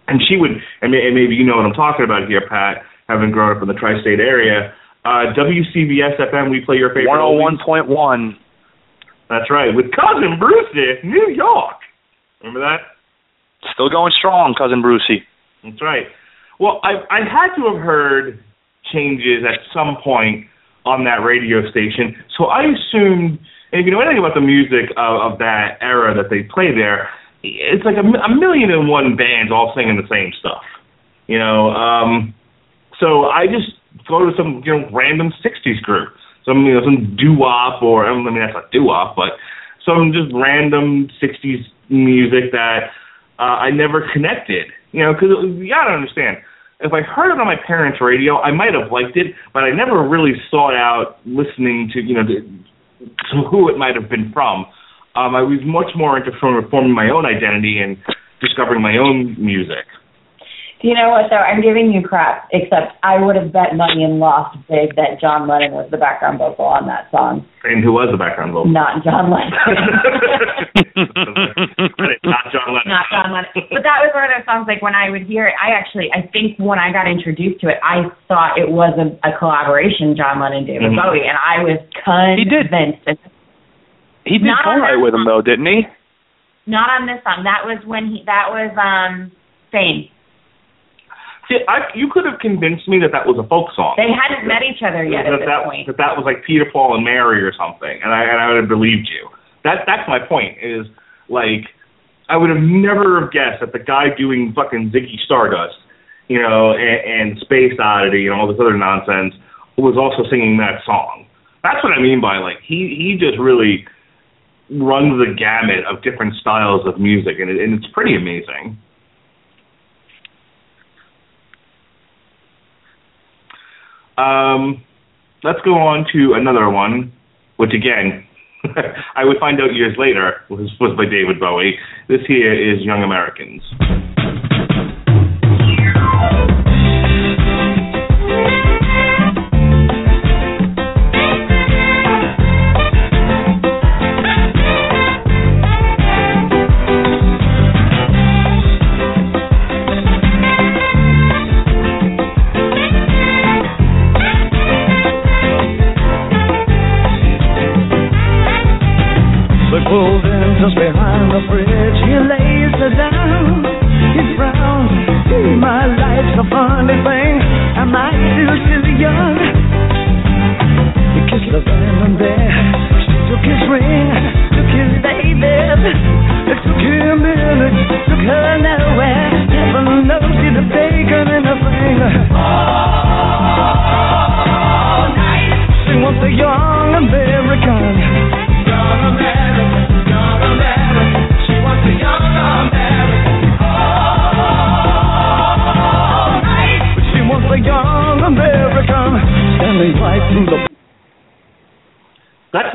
and she would and, may, maybe you know what I'm talking about here Pat having grown up in the tri-state area Uh, WCBS FM, we play your favorite. One hundred oldies. one point one. That's right, with cousin Brucie, New York. Remember that? Still going strong, cousin Brucie. That's right. Well, I I had to have heard changes at some point on that radio station, so I assumed. And if you know anything about the music of, of that era that they play there, it's like a, a million and one bands all singing the same stuff. You know, um, so I just go to some you know random '60s group, some you know some doo wop or I mean that's not doo wop, but some just random '60s music that uh, I never connected. You know, because you gotta understand, if I heard it on my parents' radio, I might have liked it, but I never really sought out listening to you know the, to who it might have been from. Um, I was much more into forming my own identity and discovering my own music. You know what though? I'm giving you crap. Except I would have bet money and lost big that John Lennon was the background vocal on that song, And who was the background vocal? not John Lennon. Not John Lennon. not John Lennon. But that was one of those songs like when I would hear it, I actually I think when I got introduced to it, I thought it was a, a collaboration John Lennon and David Mhm. Bowie, and I was convinced. He did. convinced. And He did Not on co-write with him though, didn't he? Not on this song. That was when he. That was um Fame. See, I, you could have convinced me that that was a folk song. They hadn't met each other yet that, at this that, point. that that was like Peter, Paul, and Mary or something, and I and I would have believed you. That that's my point. Is like I would have never have guessed that the guy doing fucking Ziggy Stardust, you know, and, and Space Oddity and all this other nonsense was also singing that song. That's what I mean by like he he just really runs the gamut of different styles of music, and, it, and it's pretty amazing. Um, let's go on to another one, which again, I would find out years later was, was by David Bowie. This here is Young Americans.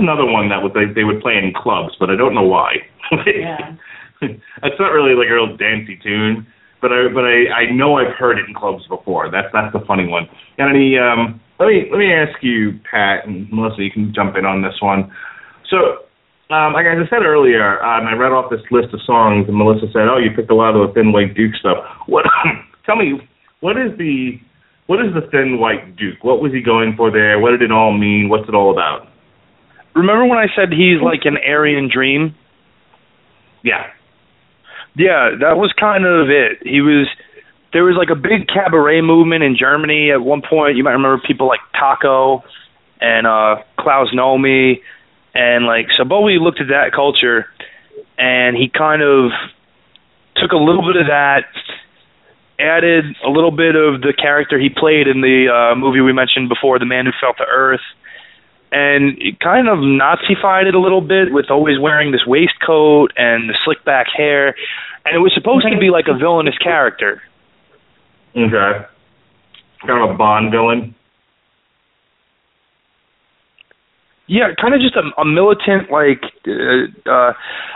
Another one that would they, they would play in clubs, but I don't know why. Yeah. it's not really like a real dancey tune, but I but I I know I've heard it in clubs before. That's that's the funny one. Got any? Um, let me let me ask you, Pat and Melissa. You can jump in on this one. So, um, like as I said earlier, um, I read off this list of songs, and Melissa said, "Oh, you picked a lot of the Thin White Duke stuff." What? tell me, what is the what is the Thin White Duke? What was he going for there? What did it all mean? What's it all about? Remember when I said he's like an Aryan dream? Yeah. Yeah, that was kind of it. He was there was like a big cabaret movement in Germany at one point. You might remember people like Taco and uh Klaus Nomi and like so Bowie looked at that culture and he kind of took a little bit of that added a little bit of the character he played in the uh movie we mentioned before, The Man Who Fell to Earth and kind of Nazified it a little bit with always wearing this waistcoat and the slick back hair. And it was supposed to be like a villainous character. Okay. Kind of a Bond villain. Yeah, kind of just a, a militant, like uh, uh,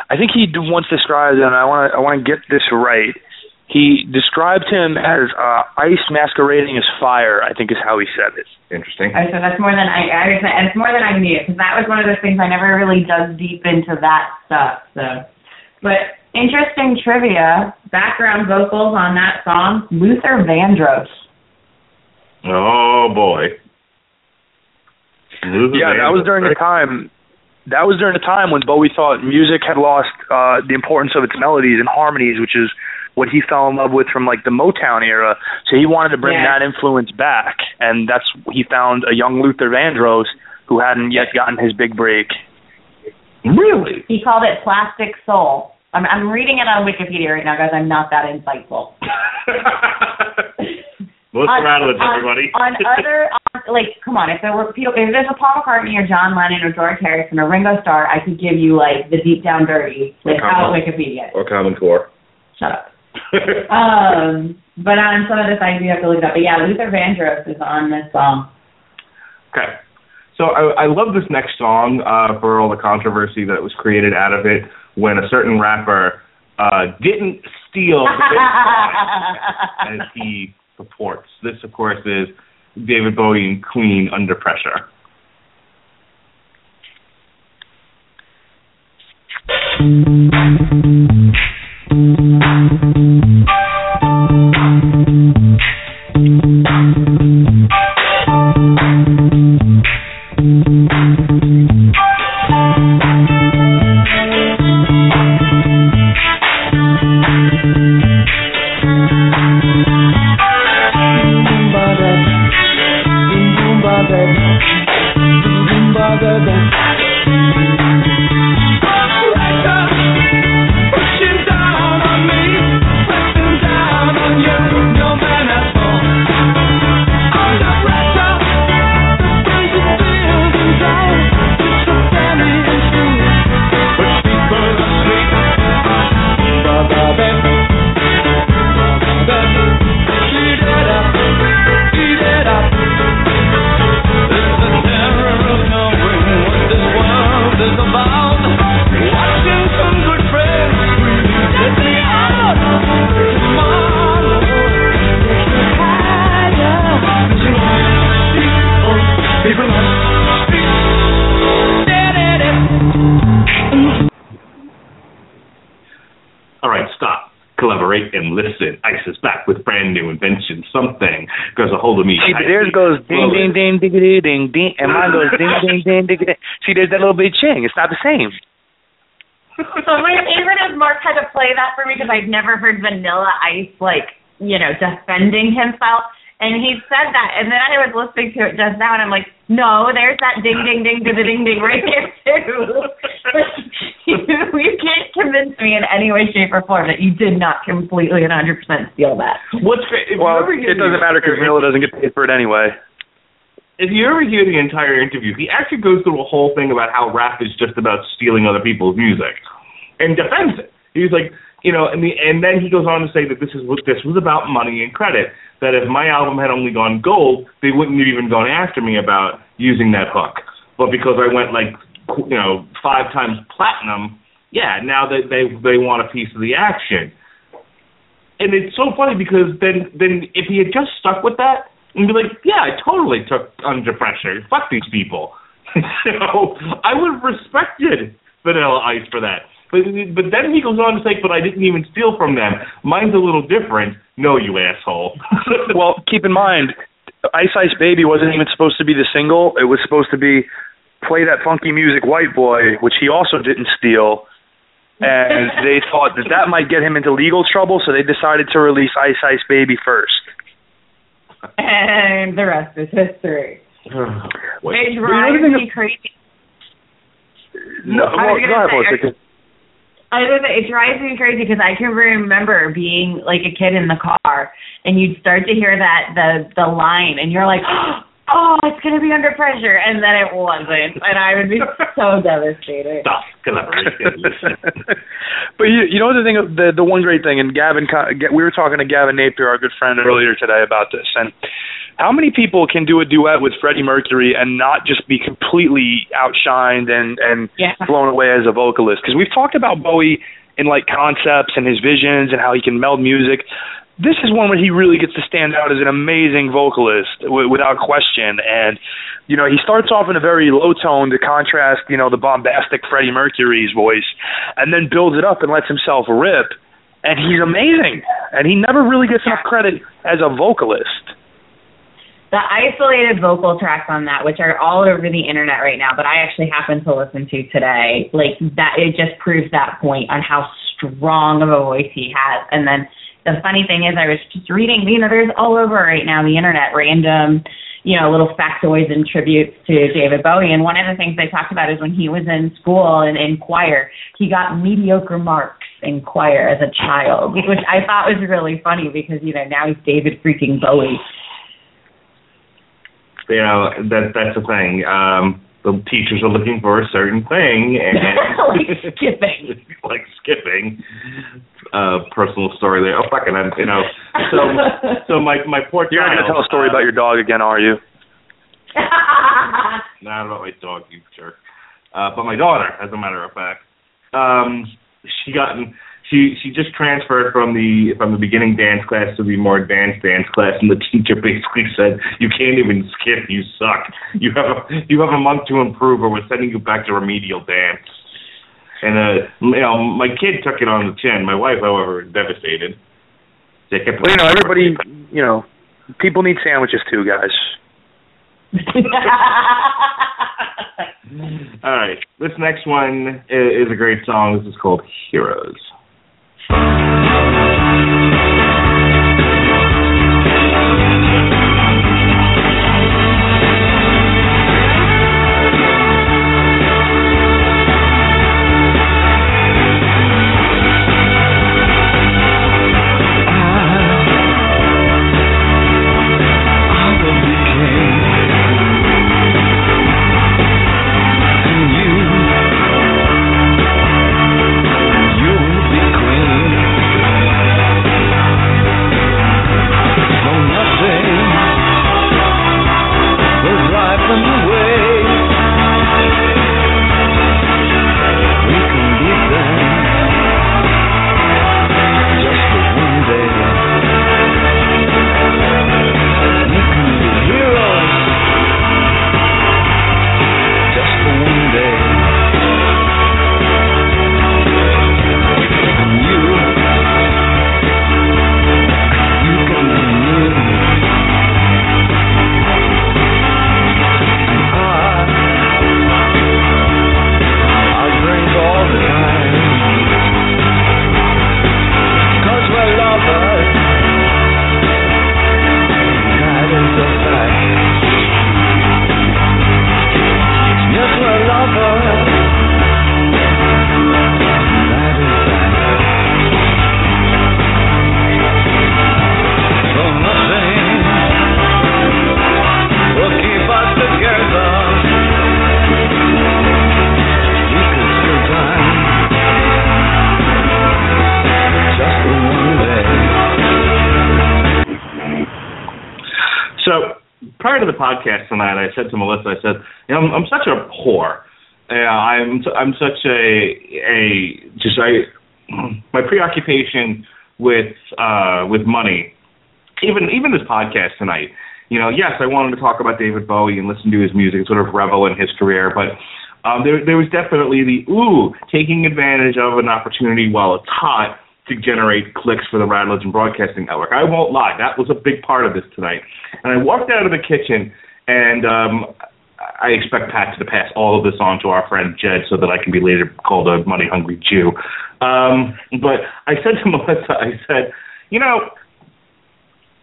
I think he once described, and I want to I want to get this right. He described him as uh, ice masquerading as fire. I think is how he said it. Interesting. Okay, so that's more than I, I was, and it's more than I knew because that was one of those things I never really dug deep into that stuff. So, but interesting trivia: background vocals on that song, Luther Vandross. Oh boy. Luther yeah, that was during the time. That was during the time when Bowie thought music had lost uh, the importance of its melodies and harmonies, which is what he fell in love with from like the Motown era. So he wanted to bring Yeah. that influence back, and that's he found a young Luther Vandross who hadn't yet gotten his big break. Really? He called it plastic soul. I'm, I'm reading it on Wikipedia right now, guys. I'm not that insightful. What's on, the rattlers, on- everybody? on other, on, like, come on, if there were people, if there's a Paul McCartney or John Lennon or George Harrison or Ringo Starr, I could give you like the deep down dirty like without Okay. Wikipedia. or Common Core. Shut up. Um, but on some of this, I do have to look it up. But yeah, Luther Vandross is on this song. Okay. So I, I love this next song uh, for all the controversy that was created out of it when a certain rapper uh, didn't steal the bass as he purports. This, of course, is David Bowie and Queen Under Pressure. All theirs goes ding ding ding diggity ding ding, ding, and mine goes ding ding ding diggity. See, there's that little bit ching. It's not the same. So my favorite is Mark had to play that for me because I'd never heard Vanilla Ice like you know defending himself, and he said that, and then I was listening to it just now, and I'm like, no, there's that ding ding ding ding ding ding right there too. you can't convince me in any way, shape, or form that you did not completely and 100 percent steal that. What's great? Well, you ever hear it doesn't matter because Vanilla doesn't get paid for it anyway. if you ever hear the entire interview, he actually goes through a whole thing about how rap is just about stealing other people's music, and defends it. He's like, you know, and the and then he goes on to say that this is what this was about money and credit. That if my album had only gone gold, they wouldn't have even gone after me about using that hook. But because I went like, you know, five times platinum, yeah, now that they they want a piece of the action. And it's so funny because then then if he had just stuck with that and be like, yeah, I totally took under pressure. Fuck these people. you know, I would have respected Vanilla Ice for that. But but then he goes on to say, but I didn't even steal from them. Mine's a little different. No, you asshole. Well, keep in mind, Ice Ice Baby wasn't even supposed to be the single. It was supposed to be Play That Funky Music White Boy, which he also didn't steal. And they thought that that might get him into legal trouble, so they decided to release Ice Ice Baby first. And the rest is history. Wait. It drives me crazy. No, well, go gonna ahead, say, Melissa, 'cause- I was gonna say, it drives me crazy because I can remember being like a kid in the car, and you'd start to hear that the the line, and you're like, oh, it's gonna be under pressure, and then it wasn't, and I would be so devastated. Stop. Collaborate but you, you know the thing, the the one great thing, and Gavin, co- we were talking to Gavin Napier, our good friend, earlier today about this, and how many people can do a duet with Freddie Mercury and not just be completely outshined and and Yeah. blown away as a vocalist? Because we've talked about Bowie in like concepts and his visions and how he can meld music. This is one where he really gets to stand out as an amazing vocalist w- without question. And you know, he starts off in a very low tone to contrast, you know, the bombastic Freddie Mercury's voice, and then builds it up and lets himself rip. And he's amazing. And he never really gets enough credit as a vocalist. The isolated vocal tracks on that, which are all over the internet right now, but I actually happened to listen to today, like that, it just proves that point on how strong of a voice he has. And then the funny thing is, I was just reading, you know, there's all over right now the internet random, you know, little factoids and tributes to David Bowie. And one of the things they talked about is when he was in school and in choir, he got mediocre marks in choir as a child, which I thought was really funny because, you know, now he's David freaking Bowie. You know, that that's the thing. Um the teachers are looking for a certain thing and like skipping. like skipping. Uh personal story there. Oh fucking I'm you know. So so my my poor You're not gonna tell a story uh, about your dog again, are you? Not about my dog, you jerk. Uh, but my daughter, as a matter of fact, um, she got she she just transferred from the from the beginning dance class to the more advanced dance class, and the teacher basically said, "You can't even skip. You suck. You have a you have a month to improve, or we're sending you back to remedial dance." And uh, you know, my kid took it on the chin. My wife, however, was devastated. Well, you know, everybody, you know, people need sandwiches too, guys. All right, this next one is, is a great song. This is called "Heroes." So prior to the podcast tonight, I said to Melissa, I said, you know, I'm, I'm such a whore. Uh, I'm I'm such a a just I my preoccupation with uh with money. Even even this podcast tonight, you know, yes, I wanted to talk about David Bowie and listen to his music, sort of revel in his career, but um, there there was definitely the ooh taking advantage of an opportunity while it's hot to generate clicks for the Radulich and Broadcasting Network. I won't lie, that was a big part of this tonight. And I walked out of the kitchen, and um, I expect Pat to pass all of this on to our friend Jed so that I can be later called a money hungry Jew. Um, but I said to Melissa, I said, you know,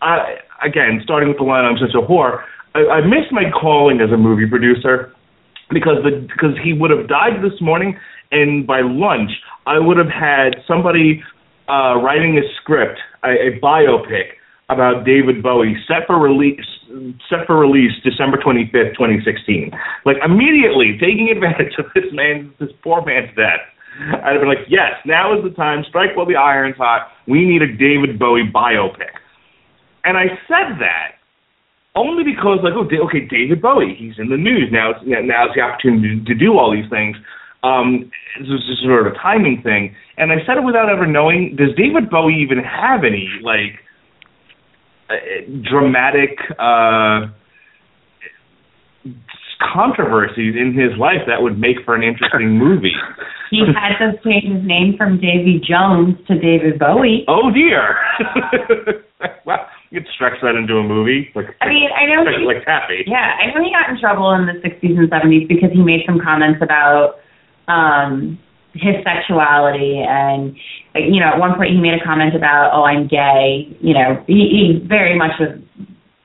I, again, starting with the line, I'm such a whore. I, I miss my calling as a movie producer because the because he would have died this morning, and by lunch I would have had somebody uh, writing a script, a, a biopic about David Bowie, set for release set for release December 25th, 2016. Like immediately taking advantage of this man, this poor man's death. I'd have been like, yes, now is the time. Strike while the iron's hot. We need a David Bowie biopic. And I said that only because, like, oh, okay, David Bowie, he's in the news now. It's, now's the opportunity to do all these things. Um, this is just sort of a timing thing. And I said it without ever knowing. Does David Bowie even have any like uh, dramatic uh, controversies in his life that would make for an interesting movie? He had to change his name from Davy Jones to David Bowie. Oh dear. well, you could stretch that into a movie. Like I mean, I know he, like Taffy. yeah, I know he got in trouble in the 60s and 70s because he made some comments about um his sexuality and you know, at one point he made a comment about, "Oh, I'm gay." You know, he, he very much was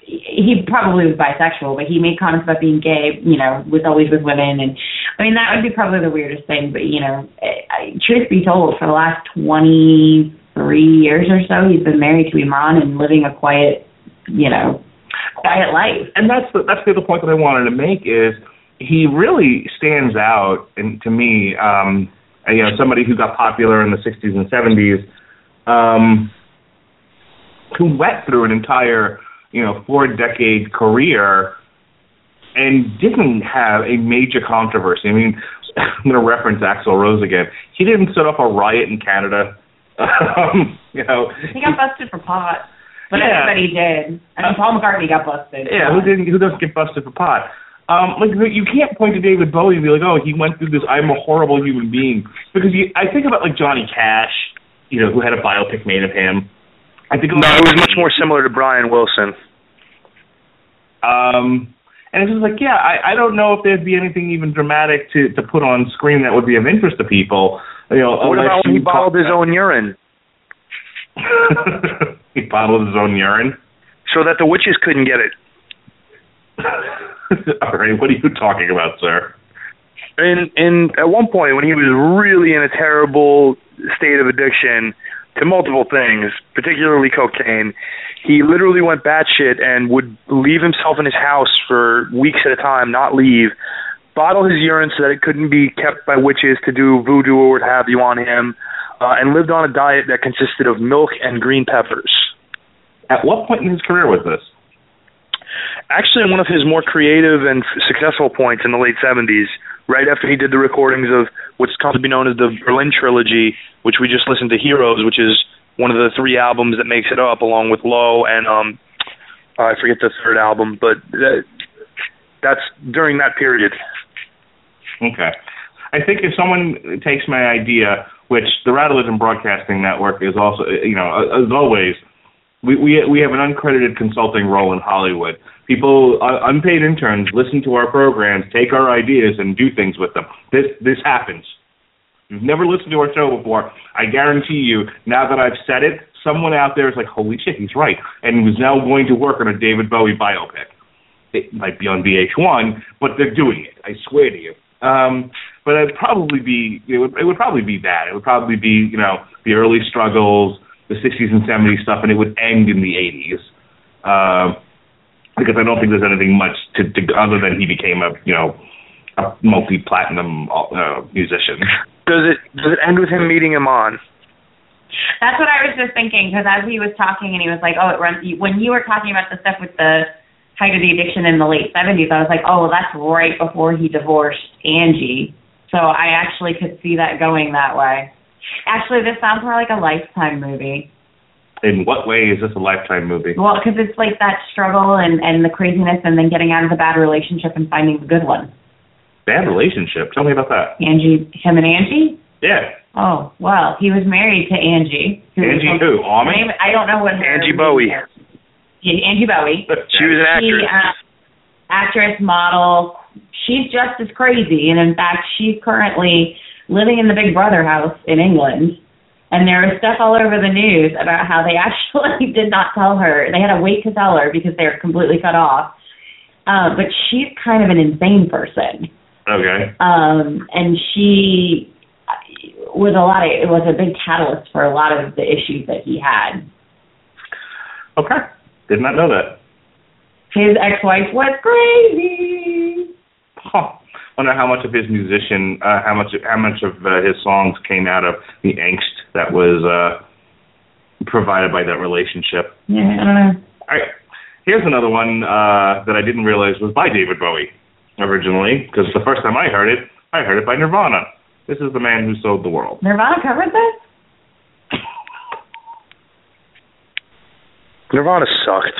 he probably was bisexual, but he made comments about being gay, you know, was always with women and I mean that would be probably the weirdest thing, but you know, I, truth be told, for the last 23 years or so, he's been married to Iman and living a quiet, you know, quiet life. and that's the that's the other point that I wanted to make is he really stands out and to me, um you know, somebody who got popular in the sixties and seventies, um who went through an entire, you know, four decade career and didn't have a major controversy. I mean, I'm gonna reference Axl Rose again. He didn't set off a riot in Canada. Um, you know, He got busted for pot, but Yeah. everybody did. I mean, Paul McCartney got busted. Yeah, who didn't? Who doesn't get busted for pot? Um, like you can't point to David Bowie and be like, oh, he went through this. I'm a horrible human being because you, I think about like Johnny Cash, you know, who had a biopic made of him. I think No, it was much more similar to Brian Wilson. Um, and it's just like, yeah, I, I don't know if there'd be anything even dramatic to to put on screen that would be of interest to people. You know, What about when he bottled his own urine he bottled his own urine. so that the witches couldn't get it? All right, what are you talking about, sir? And and at one point when he was really in a terrible state of addiction to multiple things, particularly cocaine, he literally went batshit and would leave himself in his house for weeks at a time, not leave, bottle his urine so that it couldn't be kept by witches to do voodoo or what have you on him, uh, and lived on a diet that consisted of milk and green peppers. At what point in his career was this? Actually one of his more creative and successful points in the late 70s, right after he did the recordings of what's come to be known as the Berlin Trilogy, which we just listened to Heroes, which is one of the three albums that makes it up, along with Low and um, I forget the third album, but that, that's during that period. Okay. I think if someone takes my idea, which the Radulich Broadcasting Network is also, you know, as always, we we we have an uncredited consulting role in Hollywood. People, uh, unpaid interns, listen to our programs, take our ideas, and do things with them. This this happens. You've never listened to our show before. I guarantee you, now that I've said it, someone out there is like, "Holy shit, he's right," and is now going to work on a David Bowie biopic. It might be on VH1, but they're doing it. I swear to you. Um, but it'd probably be it would, it would probably be that. It would probably be you know the early struggles, the 60s and 70s stuff, and it would end in the 80s. Um, because I don't think there's anything much to, to other than he became a you know a multi-platinum uh, musician. Does it does it end with him meeting Iman? That's what I was just thinking because as he was talking and he was like, "Oh, it runs." When you were talking about the stuff with the height of the addiction in the late '70s, I was like, "Oh, well, that's right before he divorced Angie." So I actually could see that going that way. Actually, this sounds more like a Lifetime movie. In what way is this a lifetime movie? Well, because it's like that struggle and and the craziness, and then getting out of the bad relationship and finding the good one. Bad relationship. Tell me about that. Angie, him and Angie. Yeah. Oh well, he was married to Angie. Angie who? Amy? Name, I don't know what her Angie name Bowie. is. Yeah, Angie Bowie. She was an She, actress. uh, actress, model. She's just as crazy, and in fact, she's currently living in the Big Brother house in England. And there was stuff all over the news about how they actually did not tell her. They had to wait to tell her because they were completely cut off. Uh, but she's kind of an insane person Okay. um, and she was a lot of it was a big catalyst for a lot of the issues that he had. Okay. Did not know that. His ex-wife was crazy. Huh. Wonder how much of his musician, uh, how much how much of uh, his songs came out of the angst that was uh, provided by that relationship. Yeah, I don't know. All right. Here's another one uh, that I didn't realize was by David Bowie originally, because the first time I heard it, I heard it by Nirvana. This is the man who sold the world. Nirvana covered this. Nirvana sucked.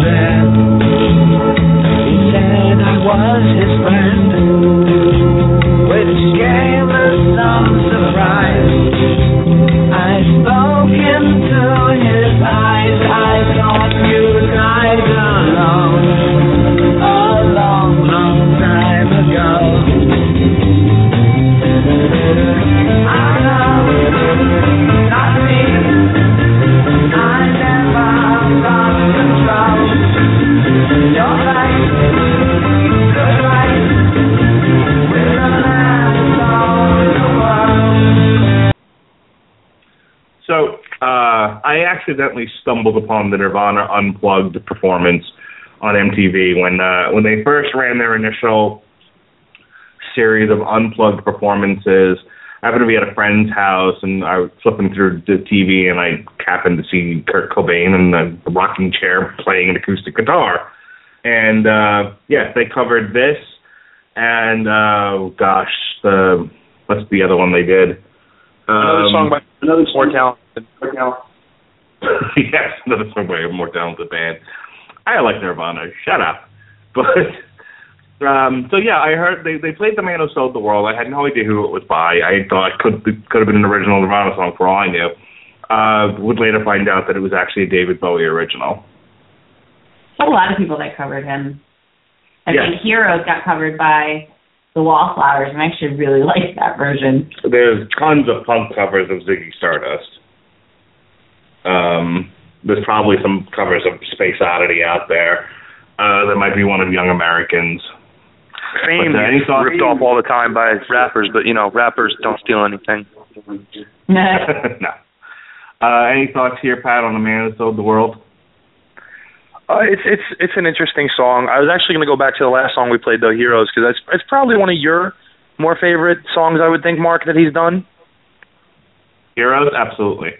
So uh, I accidentally stumbled upon the Nirvana Unplugged performance on MTV when uh, when they first ran their initial series of unplugged performances. I happened to be at a friend's house and I was flipping through the TV and I happened to see Kurt Cobain in the rocking chair playing an acoustic guitar. And uh yeah, they covered this and uh gosh, the what's the other one they did? Another Um, song by another more talented. Band. Yes, another song by a more talented band. I like Nirvana. Shut up. But um so yeah, I heard they they played The Man Who Sold the World. I had no idea who it was by. I thought it could be, could have been an original Nirvana song for all I knew. Uh would later find out that it was actually a David Bowie original. A lot of people that covered him. I Yes. think Heroes got covered by the Wallflowers, and I actually really liked that version. There's tons of punk covers of Ziggy Stardust. Um there's probably some covers of Space Oddity out there. Uh there might be one of Young Americans. Fame But, uh, any gets thoughts? ripped off all the time by rappers, but you know, rappers don't steal anything. no. Uh, any thoughts here, Pat, on the man who sold the world? Uh, it's it's it's an interesting song. I was actually going to go back to the last song we played, though, Heroes, because it's it's probably one of your more favorite songs. I would think, Mark, that he's done. Heroes, absolutely.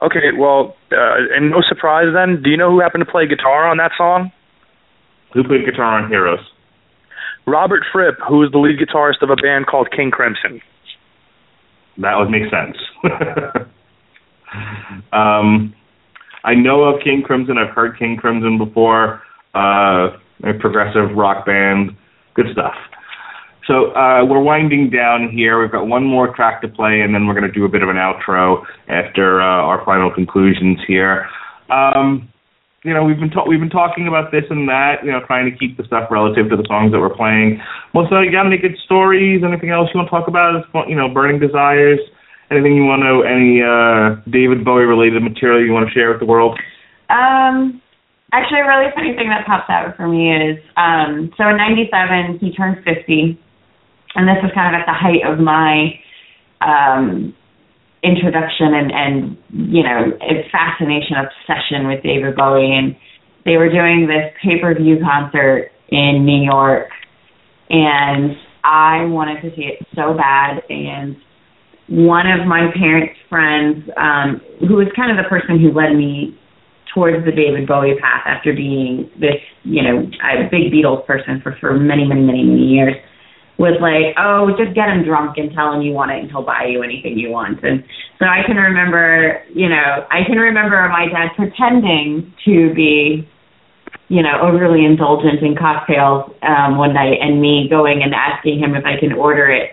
Okay, well, uh, and no surprise then. Do you know who happened to play guitar on that song? Who played guitar on Heroes? Robert Fripp, who is the lead guitarist of a band called King Crimson. That would make sense. um, I know of King Crimson. I've heard King Crimson before. Uh, a progressive rock band. Good stuff. So uh, we're winding down here. We've got one more track to play, and then we're going to do a bit of an outro after uh, our final conclusions here. Um, you know, we've been ta- we've been talking about this and that. You know, trying to keep the stuff relative to the songs that we're playing. Well, Melissa, you got any good stories? Anything else you want to talk about? You know, burning desires. Anything you want to? Any uh, David Bowie related material you want to share with the world? Um, actually, a really funny thing that pops out for me is um, so in '97 he turned 50, and this was kind of at the height of my um, introduction and and you know fascination, obsession with David Bowie, and they were doing this pay-per-view concert in New York, and I wanted to see it so bad, and one of my parents' friends, um, who was kind of the person who led me towards the David Bowie path after being this, you know, a big Beatles person for, for many, many, many, many years, was like, oh, just get him drunk and tell him you want it and he'll buy you anything you want. And so I can remember, you know, I can remember my dad pretending to be, you know, overly indulgent in cocktails um, one night and me going and asking him if I can order it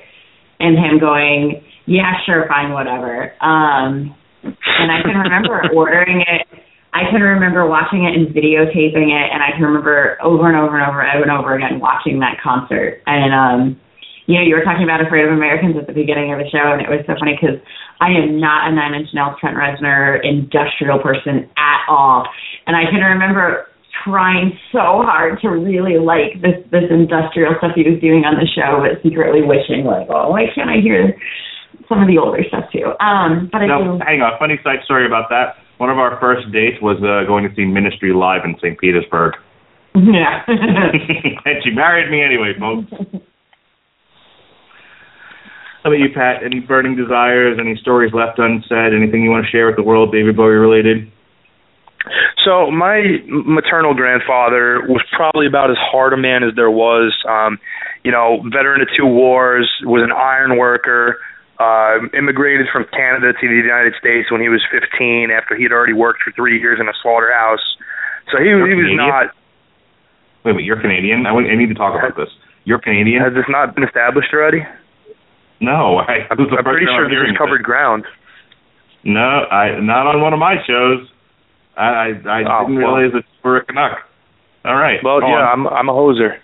and him going, yeah, sure, fine, whatever. Um, and I can remember ordering it. I can remember watching it and videotaping it, and I can remember over and over and over and over again watching that concert. And um, you know, you were talking about Afraid of Americans at the beginning of the show, and it was so funny because I am not a Nine Inch Nails, Trent Reznor industrial person at all. And I can remember trying so hard to really like this this industrial stuff he was doing on the show, but secretly wishing like, oh, why can't I hear some of the older stuff too? Um, but I No, do. hang on. Funny side story about that. One of our first dates was uh, going to see Ministry live in St. Petersburg. Yeah. and she married me anyway, folks. How about you, Pat? Any burning desires? Any stories left unsaid? Anything you want to share with the world, David Bowie related? So my maternal grandfather was probably about as hard a man as there was. Um, you know, veteran of two wars, was an iron worker, uh, immigrated from Canada to the United States when he was 15 after he had already worked for three years in a slaughterhouse. So he, You're he was Canadian? not. Wait a minute, you're Canadian. I, I need to talk about this. You're Canadian? Has this not been established already? No, I, I'm, this I'm pretty sure I'm this is covered ground. No, I not on one of my shows. I I, I Oh, didn't well. realize it's for a Canuck. All right. Well, yeah, on. I'm I'm a hoser.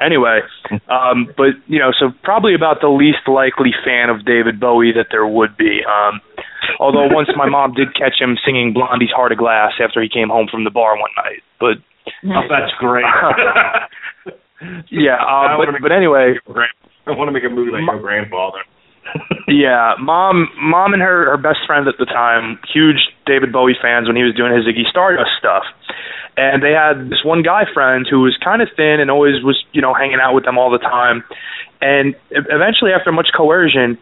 Anyway, um, but you know, so probably about the least likely fan of David Bowie that there would be. Um, although once my mom did catch him singing Blondie's Heart of Glass after he came home from the bar one night. But Oh, that's great. yeah, I uh, but make- but anyway, I want to make a movie like Ma- your grandfather. yeah, mom, mom and her her best friend at the time, huge David Bowie fans when he was doing his Ziggy Stardust stuff, and they had this one guy friend who was kind of thin and always was you know hanging out with them all the time, and eventually after much coercion,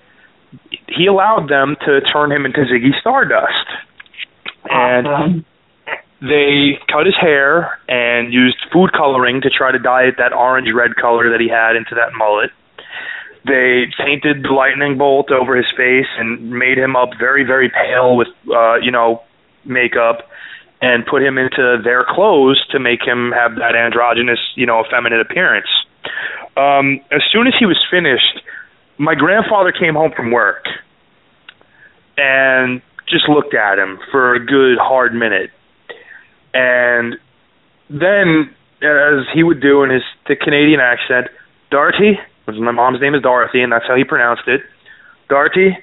he allowed them to turn him into Ziggy Stardust, and Awesome. they cut his hair and used food coloring to try to dye it that orange red color that he had into that mullet. They painted the lightning bolt over his face and made him up very, very pale with, uh, you know, makeup, and put him into their clothes to make him have that androgynous, you know, effeminate appearance. Um, as soon as he was finished, my grandfather came home from work and just looked at him for a good hard minute and then as he would do in his thick Canadian accent, Darty, my mom's name is Dorothy, and that's how he pronounced it. Darty,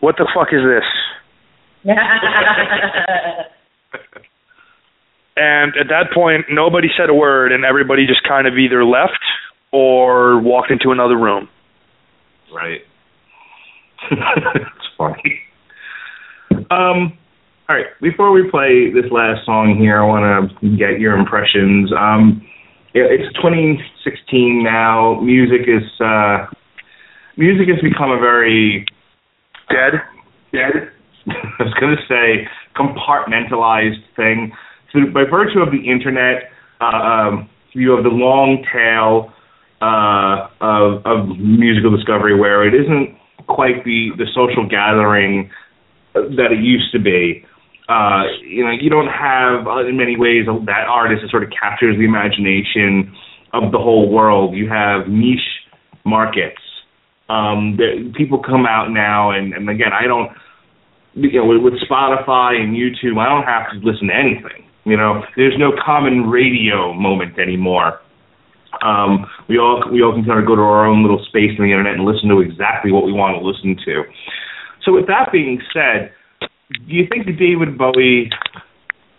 what the fuck is this? And at that point, nobody said a word, and everybody just kind of either left or walked into another room. Right. it's funny. Um. All right. Before we play this last song here, I want to get your impressions. Um, yeah, it's 2016 now. Music is uh, music has become a very Dead? dead. I was going to say compartmentalized thing. So by virtue of the internet, uh, um, you have the long tail uh, of, of musical discovery where it isn't quite the, the social gathering that it used to be. Uh, you know, you don't have uh, in many ways that artist that sort of captures the imagination of the whole world. You have niche markets. Um, there, people come out now, and, and again, I don't you know, with, Spotify and YouTube, I don't have to listen to anything. You know, there's no common radio moment anymore. Um, we all we all can kind of go to our own little space on the internet and listen to exactly what we want to listen to. So, with that being said, do you think that David Bowie,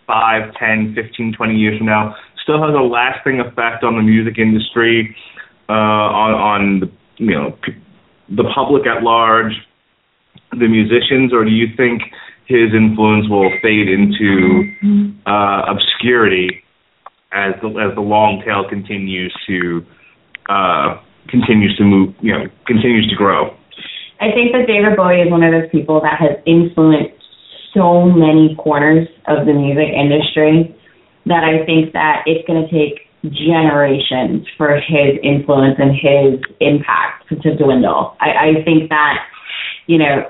five, ten, fifteen, twenty years from now, still has a lasting effect on the music industry, uh, on on the you know the public at large, the musicians, or do you think his influence will fade into uh, obscurity as the as the long tail continues to uh, continues to move, you know, continues to grow? I think that David Bowie is one of those people that has influenced so many corners of the music industry that I think that it's going to take generations for his influence and his impact to, dwindle. I, I think that, you know,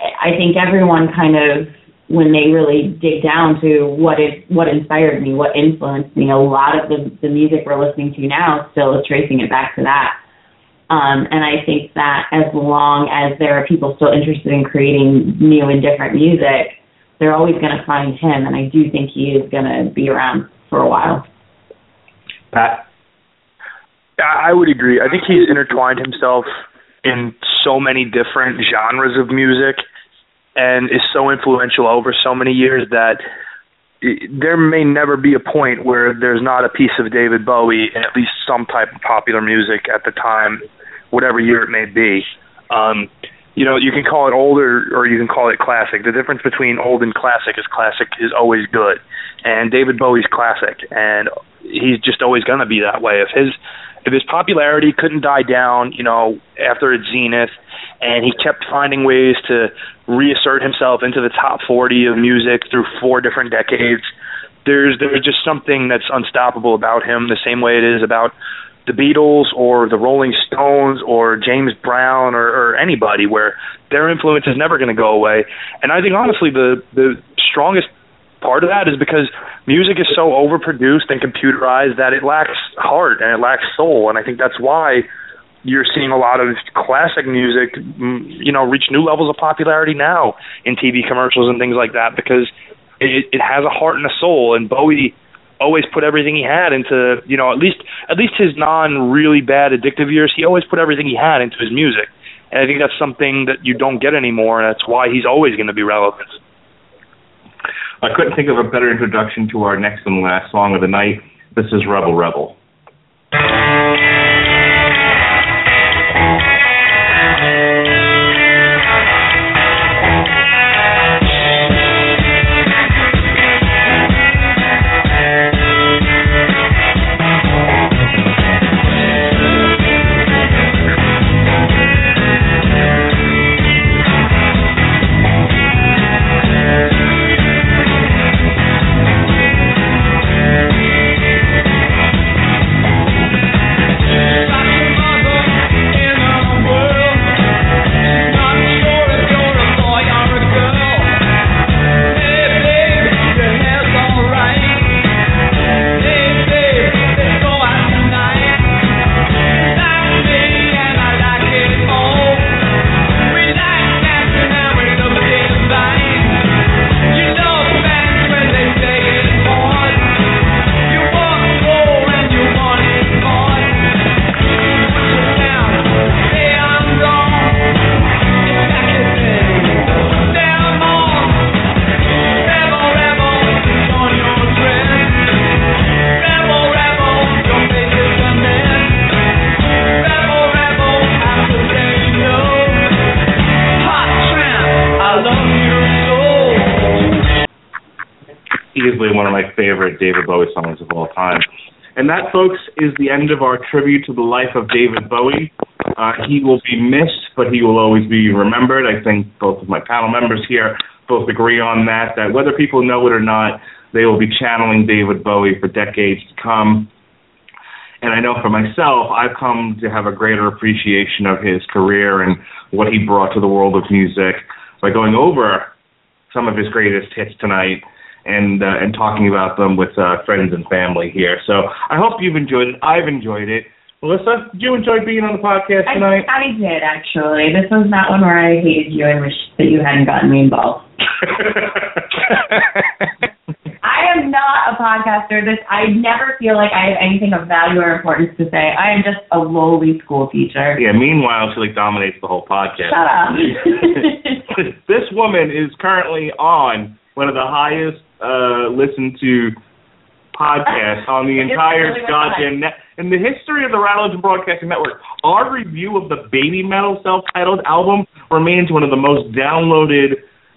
I think everyone kind of when they really dig down to what it what inspired me, what influenced me, a lot of the the music we're listening to now still is tracing it back to that. Um, and I think that as long as there are people still interested in creating new and different music, they're always going to find him. And I do think he is going to be around for a while. Pat, I I would agree. I think he's intertwined himself in so many different genres of music and is so influential over so many years that there may never be a point where there's not a piece of David Bowie in at least some type of popular music at the time, whatever year it may be. Um, you know, you can call it old or, you can call it classic. The difference between old and classic is classic is always good. And David Bowie's classic and he's just always going to be that way. If his his popularity couldn't die down, you know, after its zenith, and he kept finding ways to reassert himself into the top 40 of music through four different decades. There's there's just something that's unstoppable about him, the same way it is about the Beatles or the Rolling Stones or James Brown or, or anybody where their influence is never going to go away. And I think honestly the the strongest part of that is because music is so overproduced and computerized that it lacks heart and it lacks soul. And I think that's why you're seeing a lot of classic music mm, you know reach new levels of popularity now in TV commercials and things like that because it, it has a heart and a soul. And Bowie always put everything he had into you know at least at least his non really bad addictive years he always put everything he had into his music. And i think that's something that you don't get anymore and that's why he's always going to be relevant i couldn't think of a better introduction to our next and last song of the night. This is rebel rebel favorite David Bowie songs of all time. And that, folks, is the end of our tribute to the life of David Bowie. Uh, he will be missed, but he will always be remembered. I think both of my panel members here both agree on that, that whether people know it or not, they will be channeling David Bowie for decades to come. And I know for myself, I've come to have a greater appreciation of his career and what he brought to the world of music by going over some of his greatest hits tonight and uh, and talking about them with uh, friends and family here. So I hope you've enjoyed it. I've enjoyed it. Melissa, did you enjoy being on the podcast tonight? I, I did actually. This was not one where I hated you and wish that you hadn't gotten me involved. I am not a podcaster. This I never feel like I have anything of value or importance to say. I am just a lowly school teacher. Yeah. Meanwhile, she like dominates the whole podcast. Shut up. this woman is currently on one of the highest uh, listened to podcasts on the entire really goddamn net. In the history of the Radulich Broadcasting Network, our review of the Babymetal self-titled album remains one of the most downloaded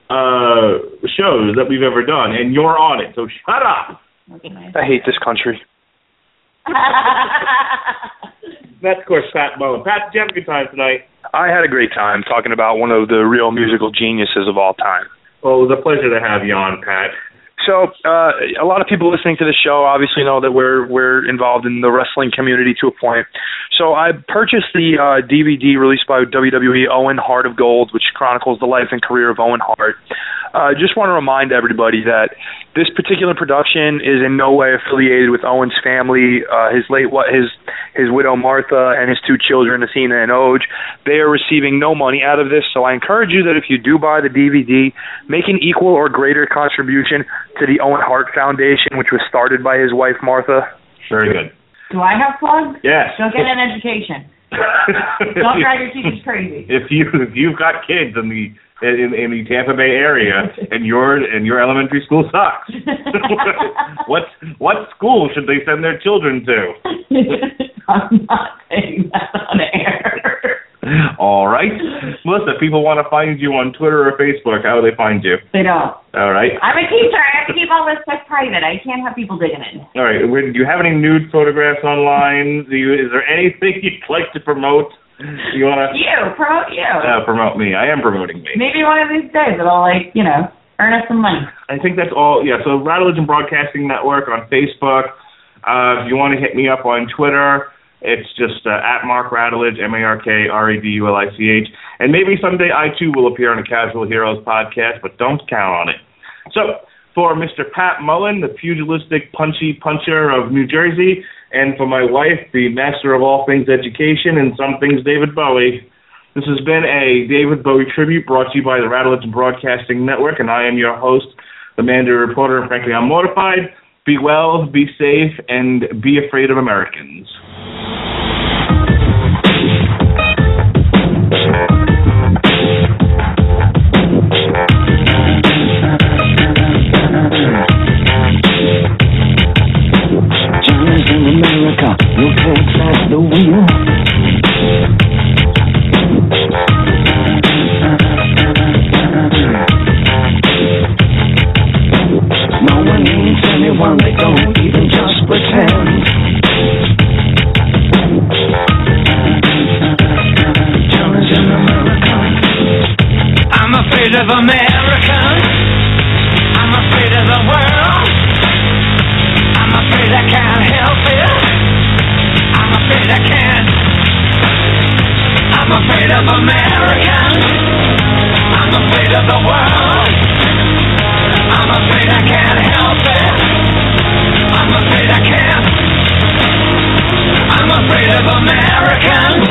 uh, shows that we've ever done, and you're on it. So shut up. i hate this country That's of course Pat Mullin. Pat, did you have a good time tonight? i had a great time talking about one of the real musical geniuses of all time Well, it was a pleasure to have you on, Pat. So, uh, a lot of people listening to the show obviously know that we're we're involved in the wrestling community to a point. So, I purchased the uh, DVD released by WWE, Owen Hart of Gold, which chronicles the life and career of Owen Hart. I uh, just want to remind everybody that this particular production is in no way affiliated with Owen's family, uh, his late what his his widow Martha and his two children Athena and Oje. They are receiving no money out of this, so I encourage you that if you do buy the DVD, make an equal or greater contribution to the Owen Hart Foundation, which was started by his wife Martha. Very good. Do I have plugs? Yes. Go get an education. Don't drive your teachers crazy. if you if you've got kids in the in, in the Tampa Bay area and your and your elementary school sucks, what what school should they send their children to? I'm not saying that on air. All right, Melissa. If people want to find you on Twitter or Facebook, how do they find you? They don't. All right. I'm a teacher. I have to keep all this stuff private. I can't have people digging in. All right. Do you have any nude photographs online? Do you? Is there anything you'd like to promote? You want to You, promote you. uh, promote me? I am promoting me. Maybe one of these days it'll like, you know, earn us some money. I think that's all. Yeah. So Rattlers and Broadcasting Network on Facebook. Uh, if you want to hit me up on Twitter, It's just uh, at Mark Radulich, M-A-R-K-R-A-D-U-L-I-C-H. And maybe someday I too will appear on a Casual Heroes podcast, but don't count on it. So, for Mr. Pat Mullin, the pugilistic punchy puncher of New Jersey, and for my wife, the master of all things education and some things David Bowie, this has been a David Bowie tribute brought to you by the Radulich Broadcasting Network, and I am your host, the Mandarin Reporter, and frankly, I'm mortified. Be well, be safe, and be afraid of Americans. America, takes off the wheel. Anyone, they don't even just pretend. Giants in America. I'm afraid of America. I'm afraid of the world. I'm afraid I can't help it. I'm afraid I can't. I'm afraid of America. I'm afraid of the world. I'm afraid I can't help it. I'm afraid I can't. I'm afraid of Americans.